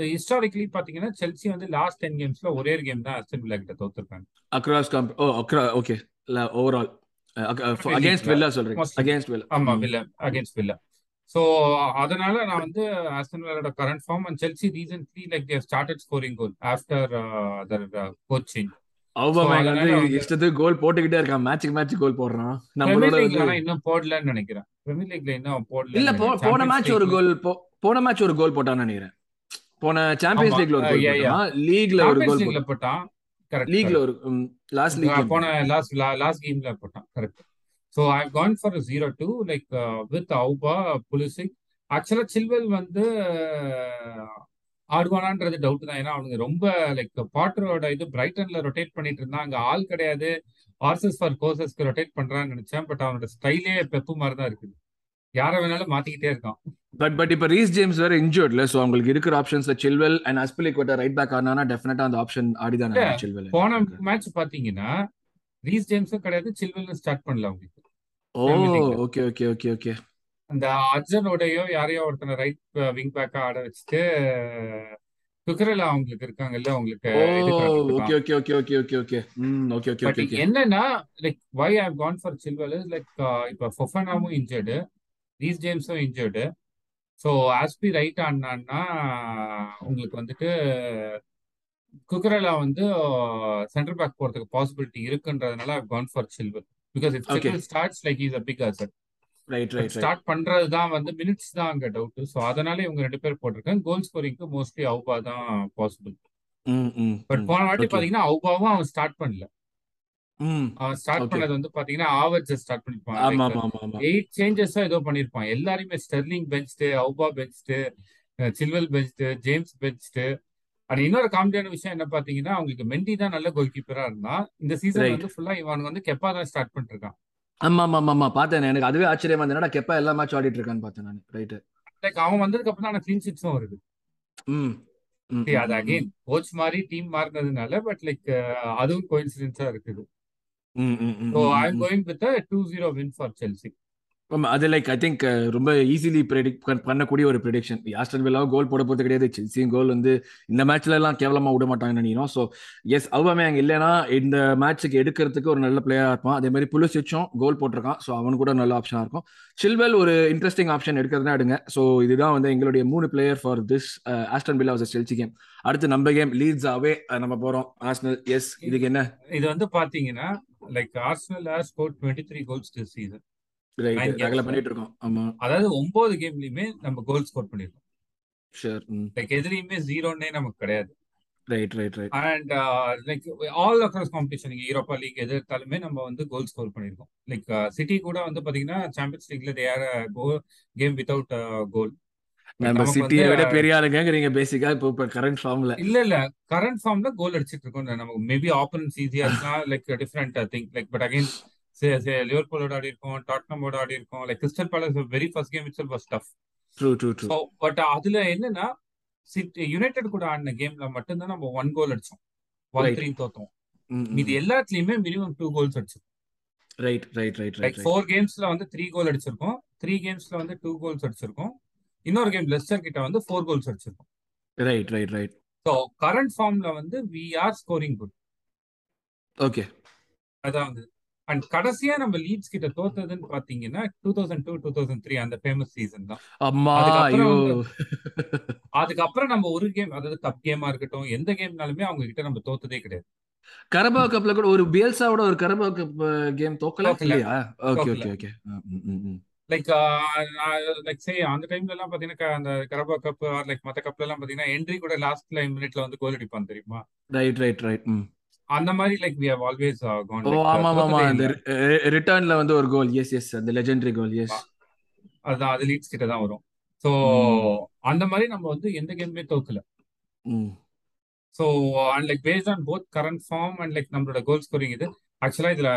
Speaker 2: ஹிஸ்டாரிக்கலி பாத்தீங்கன்னா செல்சி வந்து லாஸ்ட் டென் கேம்ஸ்ல ஒரே ஒரு கேம் தான் அஸ்டன் வில்லா கிட்ட தோத்துருக்காங்க.
Speaker 1: அக்ராஸ் காம்ப் ஓ அக்ரா ஓகே ஓவரால் அகேன்ஸ்ட் வில்லா சொல்றீங்க. அகேன்ஸ்ட் வில்லா
Speaker 2: ஆமா வில்ல அகேன்ஸ்ட் வில்ல ஸோ அதனால நான் வந்து Aston வில்லாவோட current form and Chelsea recently like their started scoring goal after their coach change so
Speaker 1: Aubameyang வந்து இஷ்டத்துக்கு கோல் போட்டுக்கிட்டே இருக்கான். மேட்சுக்கு மேட்ச் கோல் போடுறான். நம்மளோட
Speaker 2: இன்னும் போடலன்னு நினைக்கிறேன். பிரீமியர் லீக்ல இன்னும்
Speaker 1: இல்ல
Speaker 2: போடலன்னு
Speaker 1: போ
Speaker 2: நினைக்கிறேன்.
Speaker 1: போன மேட்ச் ஒரு கோல் போன மேட்ச் ஒரு கோல் போட்டான்னு நினைக்கிறேன். போன சாம்பியன்ஸ் லீக்ல ஒரு கோல் லீக்ல ஒரு கோல்
Speaker 2: லீக்ல
Speaker 1: போட்டான்.
Speaker 2: கரெக்ட்
Speaker 1: லீக்ல ஒரு லாஸ்ட் லீக்
Speaker 2: போன லாஸ்ட் லாஸ்ட் கேம்ல போட்டான். Correct so I gone for zero two like with Auba Pulisic ஆக்சுவலா சில்வெல் வந்து ஆடுவானான்றது டவுட் தான். ஏன்னா அவனுங்க ரொம்ப லைக் பாட்டரோட இது பிரைட்டன்ல ரொட்டேட் பண்ணிட்டு இருந்தான் அங்க ஆள் கிடையாது. ஆர்சஸ் ஃபார் கோர்சஸ்க்கு ரொட்டேட் பண்றான்னு நினைச்சேன். பட் அவனோட ஸ்டைலே பெப்பு மாதிரி தான் இருக்குது. யாரை வேணாலும் மாத்திக்கிட்டே இருக்கான்.
Speaker 1: பட் பட் இப்போ ரீஸ் ஜேம்ஸ் வேற இன்ஜூர்ட்ல சோ அவங்களுக்கு இருக்கிற ஆப்ஷன்ஸ்ல Chilwell and Azpilicueta right back ஆனானா டெஃபினட்டா அந்த ஆப்ஷன் ஆடிதான் சில்வெல்
Speaker 2: போன மேட்ச் பாத்தீங்கன்னா ரீஸ் ஜேம்ஸும் கிடையாது. சில்வெல்லும் ஸ்டார்ட் பண்ணல அவங்களுக்கு.
Speaker 1: Oh okay okay okay okay
Speaker 2: அந்த அர்ஜனோடையோ யாரையோ ஒருத்தனை ரைட் விங் பேக்கா ஆட வச்சுட்டு குக்கரலா அவங்களுக்கு இருக்காங்கல்ல அவங்களுக்கு
Speaker 1: ஓ
Speaker 2: இதுக்கு
Speaker 1: okay
Speaker 2: ஆடுறதுக்கான்
Speaker 1: okay okay okay okay okay hmm okay okay
Speaker 2: but
Speaker 1: okay okay
Speaker 2: என்னன்னா like why I gone for Chilwell like இப்ப ஃபொஃபனாவும் இன்ஜர்டு ரீஸ் ஜேம்ஸும் இன்ஜர்டு ஸோ ஆஸ்பி ரைட் ஆடினான்னா உங்களுக்கு வந்துட்டு குக்கரலா வந்து சென்டர் பேக் போறதுக்கு பாசிபிலிட்டி இருக்குன்றதுனால I gone for Chilwell because Chilwell starts like is a big asset start பண்றது தான் வந்து மினிட்ஸ் தான் அங்க டவுட் ஸோ அதனால இவங்க ரெண்டு பேர் போட்டிருக்காங்க. கோல் ஸ்கோரிங்க்கு மோஸ்ட்லி அவுபா தான் பாசிபிள் பட் போன வாட்டி பாத்தீங்கன்னா அவுபாவும் அவன் ஸ்டார்ட் பண்ணல. அவன் ஸ்டார்ட் பண்ணது வந்து பாத்தீங்கன்னா ஆவர்ஜ் ஸ்டார்ட் பண்ணிருப்பான். எயிட் சேஞ்சஸா ஏதோ பண்ணிருப்பான். எல்லாருமே Sterling benched Auba benched Chilwell benched James benched அது இன்னொரு காமெடியான விஷயம் என்ன பாத்தீங்கன்னா அவங்களுக்கு மெண்டி தான் நல்ல கோல் கீப்பரா இருந்தான். இந்த சீசன் வந்து ஃபுல்லா இவன் வந்து கெப்பா தான் ஸ்டார்ட் பண்ணிட்டு இருக்கான்
Speaker 1: ஆமா ஆமா ஆமா ஆமா பார்த்தேன் எனக்கு அதுவே ஆச்சரியமா இருந்தது. என்னடா கெப்பா எல்லா மேட்ச் ஆடிட்டு இருக்கான்னு பார்த்தேன் நான். ரைட்
Speaker 2: லைக் அவன் வந்ததுக்கு அப்புறம் தான் கிளீன் ஷீட்ஸும் வருது.
Speaker 1: ம்
Speaker 2: அது அகைன் கோச் மாதிரி டீம் மாறினதுனால பட் லைக் அதுவும் கோயின்சிடென்ஸா இருக்குது.
Speaker 1: ம் ம் ம்
Speaker 2: so I going with two zero win for Chelsea
Speaker 1: ஆமா அது லைக் ஐ திங்க் ரொம்ப ஈஸிலி ப்ரெடிக்ட் பண்ணக்கூடிய ஒரு ப்ரெடிக்ஷன் ஆஸ்டன் வில்லாவும் கோல் போட போகிறது கிடையாது. செல்சியும் கோல் வந்து இந்த மேட்ச்ல எல்லாம் கேவலமா விட மாட்டாங்கன்னு நினைக்கிறோம். ஸோ எஸ் அவ்வளவுமே அங்கே இல்லைன்னா இந்த மேட்ச்சுக்கு எடுக்கிறதுக்கு ஒரு நல்ல பிளேயரா இருப்பான். அதே மாதிரி புலிசிச்சும் கோல் போட்டிருக்கான். ஸோ அவனு கூட நல்ல ஆப்ஷனா இருக்கும். சில்வெல் ஒரு இன்ட்ரெஸ்டிங் ஆப்ஷன் எடுக்கிறதுனா எடுங்க. ஸோ இதுதான் வந்து எங்களுடைய மூணு player for this Aston Villa versus Chelsea game அடுத்து நம்ம கேம் லீட்ஸ் ஆவே நம்ம போறோம். ஆஸ்னல் எஸ் இதுக்கு என்ன?
Speaker 2: இது வந்து பாத்தீங்கன்னா like Arsenal has score twenty three goals this season
Speaker 1: பண்ணிட்டு இருக்கோம் ஆமா.
Speaker 2: அதாவது ஒன்பது கேம்லயுமே நம்ம கோல் ஸ்கோர் பண்ணிருக்கோம்.
Speaker 1: ஷூர்
Speaker 2: லைக் எதுலயுமே ஜீரோன்னே நமக்கு கிடையாது.
Speaker 1: Right right right
Speaker 2: and like all across competition நீங்க யூரோப்பா லீக் எது எடுத்தாலுமே நம்ம வந்து கோல் ஸ்கோர் பண்ணிருக்கோம். லைக் சிட்டி கூட வந்து பாத்தீங்கன்னா champions லீக்ல they are go game without goal
Speaker 1: நம்ம சிட்டியை விட பெரிய ஆளுங்கிறீங்க பேசிக்கா இப்போ இப்போ கரண்ட் ஃபார்ம்ல
Speaker 2: இல்ல இல்ல. கரண்ட் ஃபார்ம்ல கோல் அடிச்சிட்டு இருக்கோம் நமக்கு மேபி ஆப்பனன்ஸ் ஈஸியா இருக்கலாம் like different thing like but again லிவர்பூலோட ஆடி இருக்கோம் டாட்னமோட ஆடி இருக்கோம். Like Crystal Palace very first game it's was tough
Speaker 1: true true true
Speaker 2: but அதுல என்னன்னா சிட்டி யுனைடெட் கூட ஆடின கேம்ல மட்டும்தான் நம்ம ஒன் கோல் அடிச்சோம். ஒன் த்ரீ தோத்தோம். மீதி எல்லாத்துலயுமே minimum two goals அடிச்சிருக்கோம்
Speaker 1: right right right
Speaker 2: like four கேம்ஸ்ல வந்து த்ரீ கோல் அடிச்சிருக்கோம். த்ரீ கேம்ஸ்ல வந்து டூ கோல்ஸ் அடிச்சிருக்கோம். இன்னொரு கேம் லெஸ்டர் கிட்ட வந்து four goals அடிச்சிருக்கோம்.
Speaker 1: Right right right
Speaker 2: so current ஃபார்ம்ல வந்து we are scoring good
Speaker 1: okay
Speaker 2: அதான் வந்து அண்ட் கடைசியா நம்ம லீட்ஸ் கிட்ட தோத்ததுன்னு பாத்தீங்கன்னா two thousand two two thousand three அந்த ஃபேமஸ் சீசன் தான். அதுக்கப்புறம் நம்ம ஒரு கேம் அதாவது கப் கேமா இருக்கட்டும் எந்த கேம்னாலுமே அவங்க கிட்ட நம்ம தோத்ததே கிடையாது.
Speaker 1: கரபா கப்ல கூட ஒரு பியல்சாவோட ஒரு கரபா கப் கேம் தோக்கல? இல்லையா? Okay okay okay
Speaker 2: like like say அந்த டைம்ல எல்லாம் பாத்தீங்கன்னா அந்த கரபா கப் லைக் மத்த கப்ல எல்லாம் பாத்தீங்கன்னா என்ட்ரி கூட லாஸ்ட்ல மினிட்ல வந்து கோல் அடிப்பான் தெரியுமா?
Speaker 1: ரைட் ரைட் ரைட்
Speaker 2: அந்த மாதிரி like we have always gone
Speaker 1: oh ஆமா ஆமா அந்த ரிட்டர்ன்ல வந்து ஒரு கோல் எஸ் எஸ் அந்த லெஜெண்டரி கோல் எஸ்
Speaker 2: அதுதான் அது லீட்ஸ் கிட்ட தான் வரும்.
Speaker 1: ம்.
Speaker 2: அந்த மாதிரி நம்ம வந்து எந்த கேமுமே தோக்கல. So and like based on both current form and like நம்மளோட கோல் ஸ்கோரிங் இது ஆக்சுவலா இதுல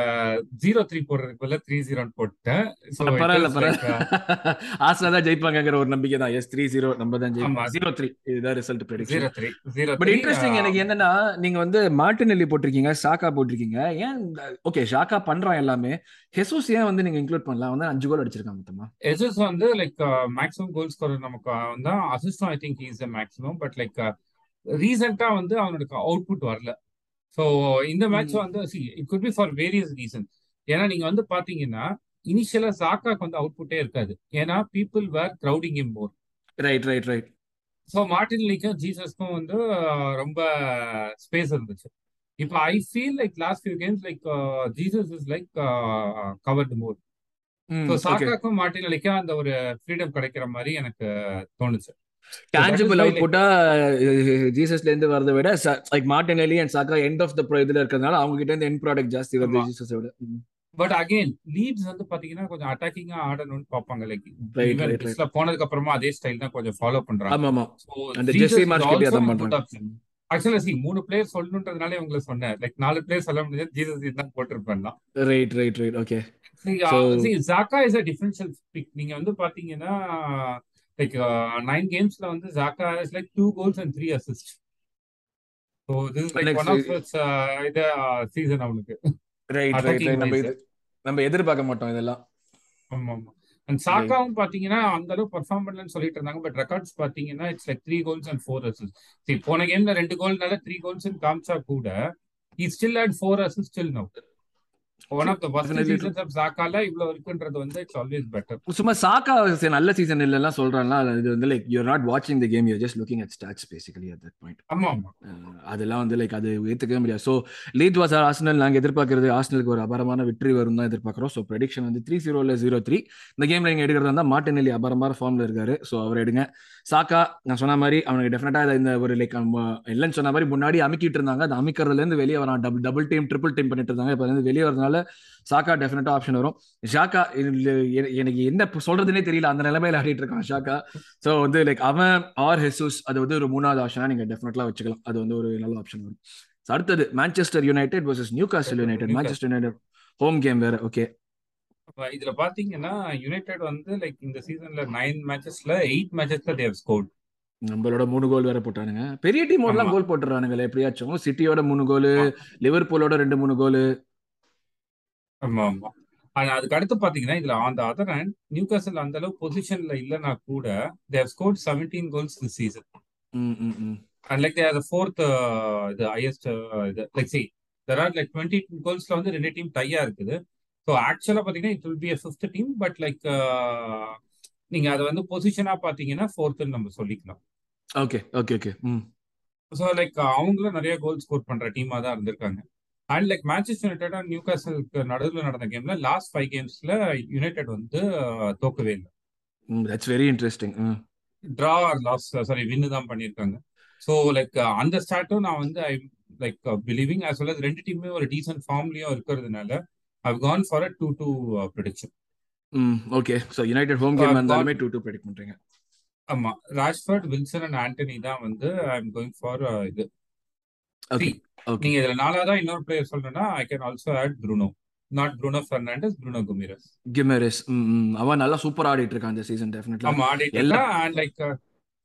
Speaker 2: ஜீரோ த்ரீ போடுறதுக்கு பதிலா த்ரீ ஜீரோன்னு போட்டேன்.
Speaker 1: பரவாயில்ல பரவாயில்ல. ஆஸ்னா தான் ஜெயிப்பாங்கங்கிற ஒரு நம்பிக்கை தான். எஸ் த்ரீ ஜீரோ நம்ம தான் ஜெயிப்போம். ஜீரோ த்ரீ இதுதான் result prediction
Speaker 2: zero three zero
Speaker 1: but interesting எனக்கு என்னன்னா நீங்க வந்து மார்டினெல்லி போட்டிருக்கீங்க ஷாக்கா போட்டிருக்கீங்க. ஏன் ஓகே ஷாக்கா பண்றான் எல்லாமே. ஹெசூஸ் ஏன் வந்து நீங்க இன்க்ளூட் பண்ணலாம் வந்து அஞ்சு கோல் அடிச்சிருக்காங்க மொத்தமா.
Speaker 2: எஸ்எஸ் வந்து லைக் மேக்ஸிமம் கோல் ஸ்கோரர் நமக்கு தான். அசிஸ்டும் I think is maximum but like ரீசெண்டா வந்து அவனுக்கு அவுட்புட் வரல. ஸோ இந்த மேட்ச் வந்து it could be for various reason ஏன்னா நீங்க வந்து பாத்தீங்கன்னா இனிஷியலா சாக்காக்கு வந்து அவுட்புட்டே இருக்காது. ஏன்னா people were crowding him more
Speaker 1: right right right
Speaker 2: so Martin லீக்கும் ஜீசஸ்க்கும் வந்து uh, ரொம்ப ஸ்பேஸ் இருந்துச்சு. இப்போ I feel like last few games like Jesus is like covered more so சாக்காக்கும் Martin லீக்கும் அந்த ஒரு ஃப்ரீடம் கிடைக்கிற மாதிரி எனக்கு தோணுச்சு. இஸ் வை
Speaker 1: அவுட் புட்டா ஜீசஸ்ல இருந்து வரதை விட like Martinelli and Saka end of the இதுல இருக்கிறதுனால அவங்க கிட்ட இருந்து எண்ட் ப்ராடக்ட் ஜாஸ்தி வருது ஜீசஸை விட.
Speaker 2: பட் அகைன் லீட்ஸ் வந்து பாத்தீங்கன்னா கொஞ்சம் அட்டாக்கிங்கா ஆடணும்னு பார்ப்பாங்க லைக் போனதுக்கு அப்புறமா அதே ஸ்டைல் தான் கொஞ்சம் ஃபாலோ பண்றாங்க.
Speaker 1: ஆமா ஆமா. அந்த
Speaker 2: இஸ்
Speaker 1: கிட்டே
Speaker 2: ஆல்சோ
Speaker 1: அதான் பண்றாங்க.
Speaker 2: ஆக்சுவலா சி மூணு பிளேயர் சொல்லணுன்றதுனாலே உங்களை சொன்னேன். லைக் நாலு பிளேயர் சொல்ல முடியாது ஜீசஸ் தான் போட்டிருப்பேன்
Speaker 1: right right right okay
Speaker 2: See,
Speaker 1: so
Speaker 2: see, Zaka is a differential pick. நீங்க வந்து பாத்தீங்கன்னா லைக் நைன் கேம்ஸ்ல வந்து Saka is like two goals and three assist so this like one of இது சீசன் அவனுக்கு. அட்டாக்கிங்
Speaker 1: ரைட் நம்ம எதிர்பார்க்க மாட்டோம் இதெல்லாம்.
Speaker 2: ஆமா ஆமா அண்ட் சாக்காவும் பாத்தீங்கன்னா அந்த அளவு பெர்ஃபார்ம் பண்ணலன்னு சொல்லிட்டு இருந்தாங்க பட் ரெக்கார்ட்ஸ் பாத்தீங்கன்னா it's like three goals and four assist சரி போன கேம்ல ரெண்டு கோல்னால த்ரீ கோல்ஸ் காமிச்சா கூட he still had four assists till now. One of the first
Speaker 1: Definitely true.
Speaker 2: Seasons of சாக்கால இவ்வளவு இருக்குன்றது வந்து இட்ஸ் ஆல்வேஸ் பெட்டர்
Speaker 1: சும்மா சாக்கா நல்ல சீசன் இல்லைலாம் சொல்றாங்களா இது வந்து லைக் யூர் நாட் வாட்சிங் the game you're just looking at stats basically at that point
Speaker 2: ஆமா
Speaker 1: அதெல்லாம் வந்து லைக் அது ஏற்றுக்கவே முடியாது. ஸோ லீட் வாஸ் ஆர்சனல் நாங்கள் எதிர்பார்க்கறது ஆர்சனலுக்கு ஒரு அபாரமான வெற்றி வரும் தான் எதிர்பார்க்குறோம். ஸோ ப்ரெடிக்ஷன் வந்து த்ரீ ஜீரோவில் ஜீரோ த்ரீ இந்த கேமில் நீங்கள் எடுக்கிறதா இருந்தால் மார்டினெல்லி அபாரமான ஃபார்மில் இருக்காரு. ஸோ அவர் எடுங்க. சாக்கா நான் சொன்ன மாதிரி அவனுக்கு டெஃபினட்டாக இந்த ஒரு லைக் இல்லைன்னு சொன்ன மாதிரி முன்னாடி அமுக்கிட்டு இருந்தாங்க. அது அமிக்கிறதுலேருந்து வெளியே வரான். Double double team triple team பண்ணிட்டு இருந்தாங்க. இப்போ வந்து வெளியே வரதுனால சாக்கா டெஃபினட்டாக ஆப்ஷன் வரும். ஷாக்கா எனக்கு என்ன சொல்றதுனே தெரியல. அந்த நிலைமையில ஆடிட்டு இருக்கான் ஷாக்கா ஸோ வந்து லைக் அவன் ஆர் ஹெசூஸ் அது வந்து ஒரு மூணாவது ஆப்ஷனா நீங்க டெஃபினெட்லாம் வச்சுக்கலாம். அது வந்து ஒரு நல்ல ஆப்ஷன் வரும். அடுத்தது Manchester United versus Newcastle United Manchester United home game வேற. ஓகே
Speaker 2: இதுல பாத்தீங்கன்னா யுனைடெட் வந்து லைக் இந்த சீசன்ல நைன் மேட்சஸ்ல எயிட் மேட்சஸ்ல தேவ் ஸ்கோர்ட்
Speaker 1: நம்மளோட மூணு கோல் வேற போட்டானுங்க. பெரிய டீமோடலாம்
Speaker 2: ஆமா.
Speaker 1: கோல் போட்டுறானுங்களே எப்படியாச்சும். சிட்டியோட மூணு கோல் லிவர்பூலோட ரெண்டு மூணு கோல்
Speaker 2: ஆமா ஆமா. ஆனா அதுக்கு அடுத்து பாத்தீங்கன்னா இதுல அந்த அதர் ஹேண்ட் நியூ காசல் அந்த அளவு பொசிஷன்ல இல்லைன்னா கூட they've scored seventeen goals this season and like their fourth இது ஹையஸ்ட் இது like see there are like twenty கோல்ஸ்ல வந்து ரெண்டு டீம் டையா இருக்குது. ஸோ ஆக்சுவலா பாத்தீங்கன்னா it will be fifth team but like நீங்க அதை வந்து பொசிஷனா பாத்தீங்கன்னா ஃபோர்த்துன்னு நம்ம சொல்லிக்கலாம்.
Speaker 1: Okay okay okay hmm.
Speaker 2: So like அவங்களும் நிறைய கோல் ஸ்கோர் பண்ற டீமா தான் இருந்திருக்காங்க. And like Manchester United new காசலுக்கு நடுவில் நடந்த கேம்ல லாஸ்ட் ஃபைவ் கேம்ஸ்ல யுனைடெட் வந்து அஹ், தோக்கவே இல்லை.
Speaker 1: That's very interesting
Speaker 2: draw or loss sorry win தான் பண்ணியிருக்காங்க. ஸோ லைக் அந்த ஸ்டார்ட்டும் நான் வந்து I like believing as well as ரெண்டு டீமுமே ஒரு டீசென்ட் ஃபார்ம்லயும் இருக்கிறதுனால I gone for a two two prediction
Speaker 1: hmm okay so United home
Speaker 2: So,
Speaker 1: game
Speaker 2: I've
Speaker 1: இருந்தாலுமே டூ டூ ப்ரெடிக்ட் பண்றீங்க.
Speaker 2: ஆமா. ராஷ்ஃபர்ட் வில்சன் அண்ட் ஆண்டனி தான் வந்து ஐ எம் கோயிங் ஃபார் இது.
Speaker 1: ஓகே
Speaker 2: நீங்க இதுல நாலாவதா இன்னொரு பிளேயர் சொல்லணும்னா I can also add Bruno not Bruno Fernandes Bruno Guimaraes
Speaker 1: Guimaraes அவன் நல்லா சூப்பர் ஆடிட்டு இருக்கான் இந்த சீசன் டெஃபினெட்லி
Speaker 2: ஆமா ஆடிட்டு
Speaker 1: எல்லா
Speaker 2: இருக்கா அண்ட் லைக்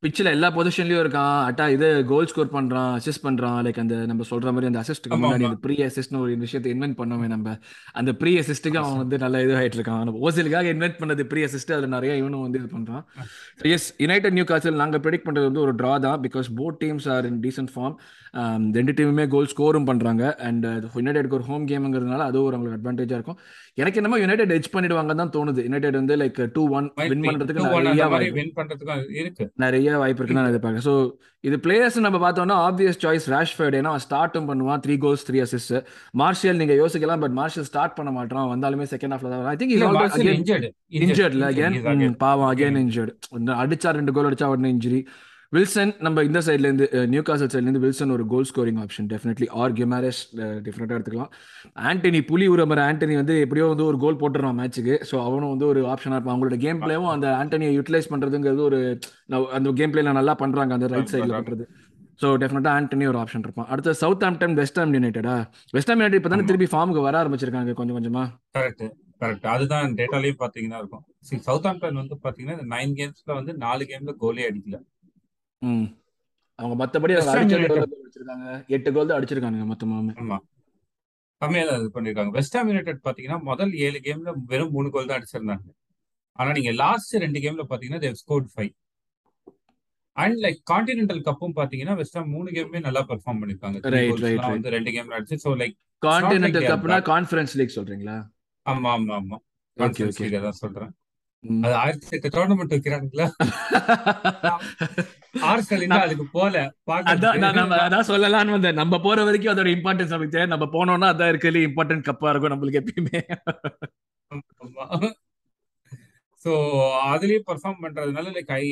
Speaker 1: பிச்சில் எல்லா பொசிஷன்லயும் இருக்கான். அட்டா இது கோல் ஸ்கோர் பண்றான் அசிஸ்ட் பண்றான். லைக் அந்த நம்ம சொல்ற மாதிரி அந்த அசிஸ்ட்க்கு
Speaker 2: ஆமா
Speaker 1: முன்னாடி அந்த ப்ரீ அசிஸ்ட்னு ஒரு விஷயத்தை இன்வென்ட் பண்ணவே நம்ம. அந்த ப்ரீ அசிஸ்ட்டுக்கு அவன் வந்து நல்ல இது ஆயிட்டு இருக்கான். நம்ம ஓசிலுக்காக இன்வென்ட் பண்ணது ப்ரீ அசிஸ்ட் அதுல நிறைய இவனும் வந்து இது பண்றான். எஸ் யுனைடெட் நியூ காசல் நாங்கள் ப்ரெடிக்ட் பண்ணுறது வந்து ஒரு ட்ரா தான். Because both teams are in decent form ரெண்டு டீமுமே கோல் ஸ்கோரும் பண்ணுறாங்க அண்ட் யுனைடெட்க்கு ஒரு ஹோம் கேமுங்கிறதுனால அது ஒரு அவங்களுக்கு அட்வான்டேஜாக இருக்கும். எனக்கு என்னமோ யுனைடெட் எட்ஜ் பண்ணிடுவாங்க தான் தோணுது. யுனைடெட் வந்து like two one win
Speaker 2: be
Speaker 1: பண்ணுறதுக்கு
Speaker 2: டூ ஒன்
Speaker 1: நிறைய
Speaker 2: மாதிரி
Speaker 1: வாய்ப்பு இருக்குன்னு நான்
Speaker 2: இருக்கு
Speaker 1: எதிர்பார்க்கறேன். ஸோ இது பிளேயர்ஸ் நம்ம பார்த்தோம்னா ஆப்வியஸ் சாய்ஸ் ரேஷ்ஃபர்ட் ஏன்னா ஸ்டார்ட்டும் பண்ணுவான் three goals three assist Martial நீங்க யோசிக்கலாம் பட் மார்ஷியல் ஸ்டார்ட் பண்ண மாட்டான். வந்தாலுமே செகண்ட் ஹாஃப்ல தான் ஐ திங்க்
Speaker 2: இன்ஜர்டு
Speaker 1: அகேன் பாவம்
Speaker 2: அகேன்
Speaker 1: இன்ஜர்டு அடிச்சா ரெண்டு கோல் அடிச்சா உடனே இன்ஜுரி வில்சன் நம்ம இந்த சைட்ல இருந்து நியூ காசல் சைட்ல இருந்து வில்சன் ஒரு goal scoring option definitely or Guimaraes டிஃபரெண்டா எடுத்துக்கலாம். ஆண்டனி புலி உரமர் ஆண்டனி வந்து எப்படியோ வந்து ஒரு கோல் போட்டுறான் மேட்ச்சுக்கு ஸோ அவனும் வந்து ஒரு ஆப்ஷனா இருப்பான். அவங்களோட கேம் பிளேவும் அந்த ஆண்டனியை யூட்டிலைஸ் பண்றதுங்கிறது ஒரு அந்த கேம் பிளேல நல்லா பண்றாங்க. அந்த ரைட் சைட்ல
Speaker 2: பண்றாங்க.
Speaker 1: பண்றது. ஸோ டெஃபினட்டா ஆண்டனி ஒரு ஆப்ஷன் இருப்பான். அடுத்து சவுத் ஆம்டன் வெஸ்ட் ஆம் யுனைடடா வெஸ்ட் ஆம் யுனைடெட் இப்போ தானே திருப்பி ஃபார்முக்கு வர ஆரம்பிச்சிருக்காங்க கொஞ்சம் கொஞ்சமா?
Speaker 2: கரெக்ட் கரெக்ட் அதுதான் டேட்டாலையும் பாத்தீங்கன்னா இருக்கும். சவுத் ஆம்டன் வந்து பாத்தீங்கன்னா இந்த நைன் கேம்ஸ்ல வந்து நாலு கேம்ல கோலே அடிக்கல.
Speaker 1: அவங்க கோல் அடிச்சிருக்காங்க. எட்டு கோல் தான் அடிச்சிருக்காங்க மொத்தமாவே
Speaker 2: கம்மியா தான் இது பண்ணிருக்காங்க. வெஸ்ட் ஹாம் யுனைடெட் பாத்தீங்கன்னா முதல் ஏழு கேம்ல வெறும் மூணு கோல் தான் அடிச்சிருந்தாங்க. ஆனா நீங்க லாஸ்ட் ரெண்டு கேம்ல பாத்தீங்கன்னா they've scored five and like continental கப்பும் பாத்தீங்கன்னா வெஸ்ட் ஹாம் மூணு கேமுமே நல்லா பெர்ஃபார்ம் பண்ணிருக்காங்க. வந்து ரெண்டு கேம்ல அடிச்சு ஸோ லைக்
Speaker 1: கான்டினென்டல் கப்னா கான்ஃபரன்ஸ் லீக் சொல்றீங்களா?
Speaker 2: ஆமா ஆமா ஆமா. கான்ஃபரன்ஸ் லீக் தான் சொல்றேன். அது ஆயிரத்தி எட்டு டோர்னமெண்ட் வைக்கிறானுங்களா ஆர்சல் அதுக்கு போல
Speaker 1: அதான் சொல்லலாம்னு வந்தேன். நம்ம போற வரைக்கும் அதோட இம்பார்ட்டன்ஸ் நமக்கு நம்ம போனோம்னா அதான் இருக்கிறது இம்பார்ட்டன்ட் கப்பா இருக்கும் நம்மளுக்கு எப்பயுமே.
Speaker 2: ஸோ அதுலயே பெர்ஃபார்ம் பண்றதுனால like I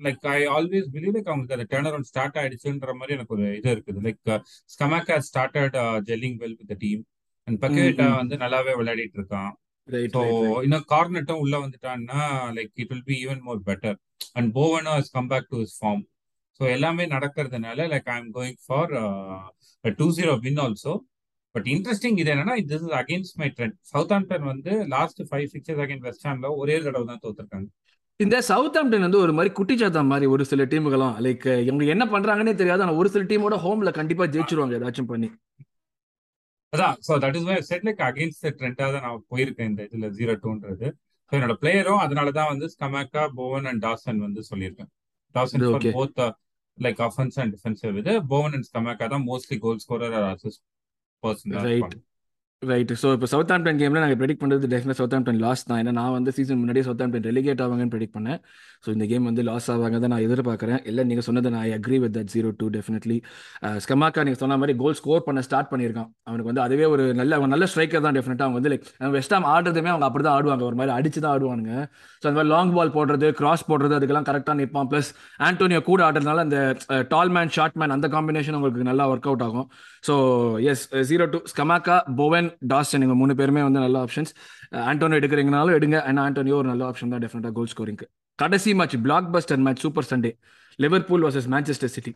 Speaker 2: like I always believe like அவங்களுக்கு அந்த டேர்ன் அரௌண்ட் ஸ்டார்ட் ஆயிடுச்சுன்ற மாதிரி எனக்கு ஒரு இது இருக்குது. Like Scamacca started gelling well with team and Paqueta வந்து நல்லாவே விளையாடிட்டு இருக்கான். ஸோ இன்னும் கார்னட்டும் உள்ள வந்துட்டான்னா like it will be even more better and Bowen has come back to his form so எல்லாமே நடக்கிறதுனால like I am going for two zero win also but interesting இது என்னன்னா this is against my trend Southampton வந்து last five sixes again West ஹாம்ல ஒரே தடவை தான் தோத்துருக்காங்க.
Speaker 1: இந்த south ஆம்டன் வந்து ஒரு மாதிரி குட்டிச்சாத்தா மாதிரி ஒரு சில டீமுகளும் லைக் இவங்க என்ன பண்றாங்கன்னே தெரியாது. ஆனா ஒரு சில டீமோட ஹோம்ல கண்டிப்பா ஜெயிச்சிருவாங்க ஏதாச்சும் பண்ணி.
Speaker 2: அதான் so that is my set like against ட்ரெண்டாக தான் நான் போயிருக்கேன் இந்த இதுல ஜீரோ டூன்றது ஸோ என்னோட பிளேயரும் அதனால தான் வந்து ஸ்கமாக்கா போவன் அண்ட் டாசன் வந்து சொல்லியிருக்கேன். Dawson both like offense and defensive இது. போவன் அண்ட் ஸ்கமாக்கா தான் mostly goal scorer assist person
Speaker 1: right so இப்போ சவுத் ஆம்டன் கேமில் நாங்கள் ப்ரெடிக் பண்ணுறது டெஃபினட் சவுத் ஆம்டன் லாஸ் தான். ஏன்னா நான் வந்து சீசன் முன்னாடியே சவுத் ஆம்டன் ரெலிகேட் ஆவாங்கன்னு ப்ரெடிக் பண்ணேன். ஸோ இந்த கேம் வந்து லாஸ் ஆவாங்க தான் நான் எதிர்பார்க்குறேன். இல்லை நீங்கள் சொன்னது நான் I agree with that zero two definitely Scamacca நீங்கள் சொன்ன மாதிரி கோல் ஸ்கோர் பண்ண ஸ்டார்ட் பண்ணியிருக்கான். அவனுக்கு வந்து அதுவே ஒரு நல்ல அவன் நல்ல ஸ்ட்ரைக்கர் தான் டெஃபினட்டாக அவங்க வந்து லைக் வெஸ்ட் டைம் ஆடுறதுமே அவங்க அப்படி தான் ஆடுவாங்க. ஒரு மாதிரி அடிச்சு தான் ஆடுவானுங்க. ஸோ அந்த மாதிரி லாங் பால் போடுறது கிராஸ் போடுறது அதுக்கெல்லாம் கரெக்டாக நிற்பான். ப்ளஸ் ஆண்டோனியோ கூட ஆடுறதுனால அந்த டால் மேன் ஷார்ட் மேன் அந்த காம்பினேஷன் உங்களுக்கு நல்லா ஒர்க் அவுட் ஆகும். So yes zero two Scamacca Bowen Dawson இவங்க மூணு பேருமே வந்து நல்ல ஆப்ஷன்ஸ் ஆண்டோனியோ எடுக்கிறீங்கனாலும் எடுங்க. அண்ட் ஆண்டோனியோ ஒரு நல்ல ஆப்ஷன் தான் டெஃபினட்டாக கோல் ஸ்கோரிங்க்கு கடைசி match blockbuster match super Sunday Liverpool versus Manchester City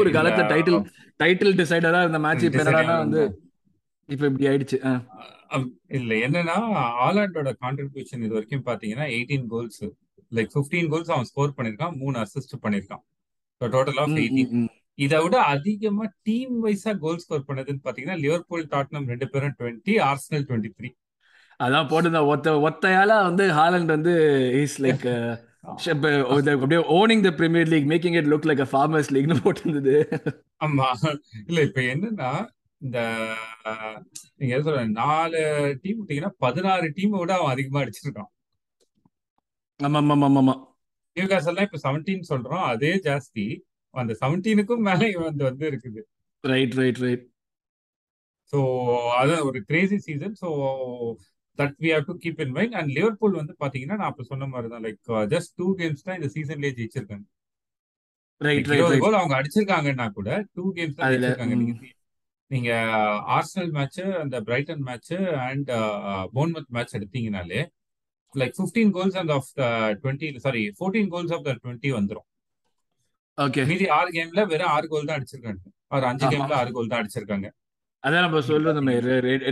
Speaker 1: ஒரு காலத்துல டைட்டில் டைட்டில் டிசைடரா இருந்த மேட்ச் இப்ப என்னடா வந்து இப்ப இப்படி ஆயிடுச்சு.
Speaker 2: இல்ல என்னன்னா ஆலாண்டோட கான்ட்ரிபியூஷன் இது வரைக்கும் பாத்தீங்கன்னா எயிட்டீன் கோல்ஸ் லைக் 15 கோல்ஸ் அவன் ஸ்கோர் பண்ணிருக்கான் மூணு அசிஸ்ட் பண்ணிருக்கான் டோட்டல் ஆஃப் எயிட்டீன். இதை விட அதிகமா டீம் வைஸா கோல் ஸ்கோர் பண்ணதுன்னு பாத்தீங்கன்னா லிவர்பூல் டாட்னம் ரெண்டு பேரும் டுவெண்ட்டி ஆர்சனல் டுவெண்ட்டி த்ரீ
Speaker 1: அதான் போட்டு ஒத்த ஒத்தையால வந்து ஹாலண்ட் வந்து இஸ் லைக் அப்படியே owning the Premier League making it look like a farmers லீக்னு போட்டிருந்தது.
Speaker 2: ஆமா. இல்ல இப்ப என்னன்னா இந்த நீங்க எது சொல்ற நாலு டீம் விட்டீங்கன்னா பதினாறு டீமை விட அவன் அதிகமா அடிச்சிருக்கான்.
Speaker 1: ஆமா ஆமா ஆமா ஆமா
Speaker 2: நியூ காசல்லாம் இப்ப செவன்டீன் சொல்றோம் அதே ஜாஸ்தி. அந்த செவன்டீனுக்கும் மேல வந்து வந்து இருக்குது.
Speaker 1: ரைட் ரைட் ரைட்
Speaker 2: ஸோ அது ஒரு crazy season so that we have to keep in mind and Liverpool வந்து பாத்தீங்கன்னா நான் அப்ப சொன்ன மாதிரி தான் லைக் ஜஸ்ட் டூ கேம்ஸ் தான் இந்த சீசன்லயே ஜெயிச்சிருக்காங்க.
Speaker 1: ரைட்
Speaker 2: அவங்க அடிச்சிருக்காங்கன்னா கூட டூ கேம்ஸ் தான் ஜெயிச்சிருக்காங்க. நீங்க நீங்க ஆர்சனல் மேட்ச் அந்த Brighton match and Bournemouth match எடுத்தீங்கனாலே like fifteen goals அந்த of twenty sorry fourteen goals of the twenty வந்துரும்.
Speaker 1: ஓகே
Speaker 2: மீதி ஆறு கேம்ல வெறும் ஆறு கோல் தான் அடிச்சிருக்காங்க. ஒரு அஞ்சு கேம்ல ஆறு கோல் தான் அடிச்சிருக்காங்க.
Speaker 1: அதான் நம்ம
Speaker 2: நீங்க
Speaker 1: சொல்றோமே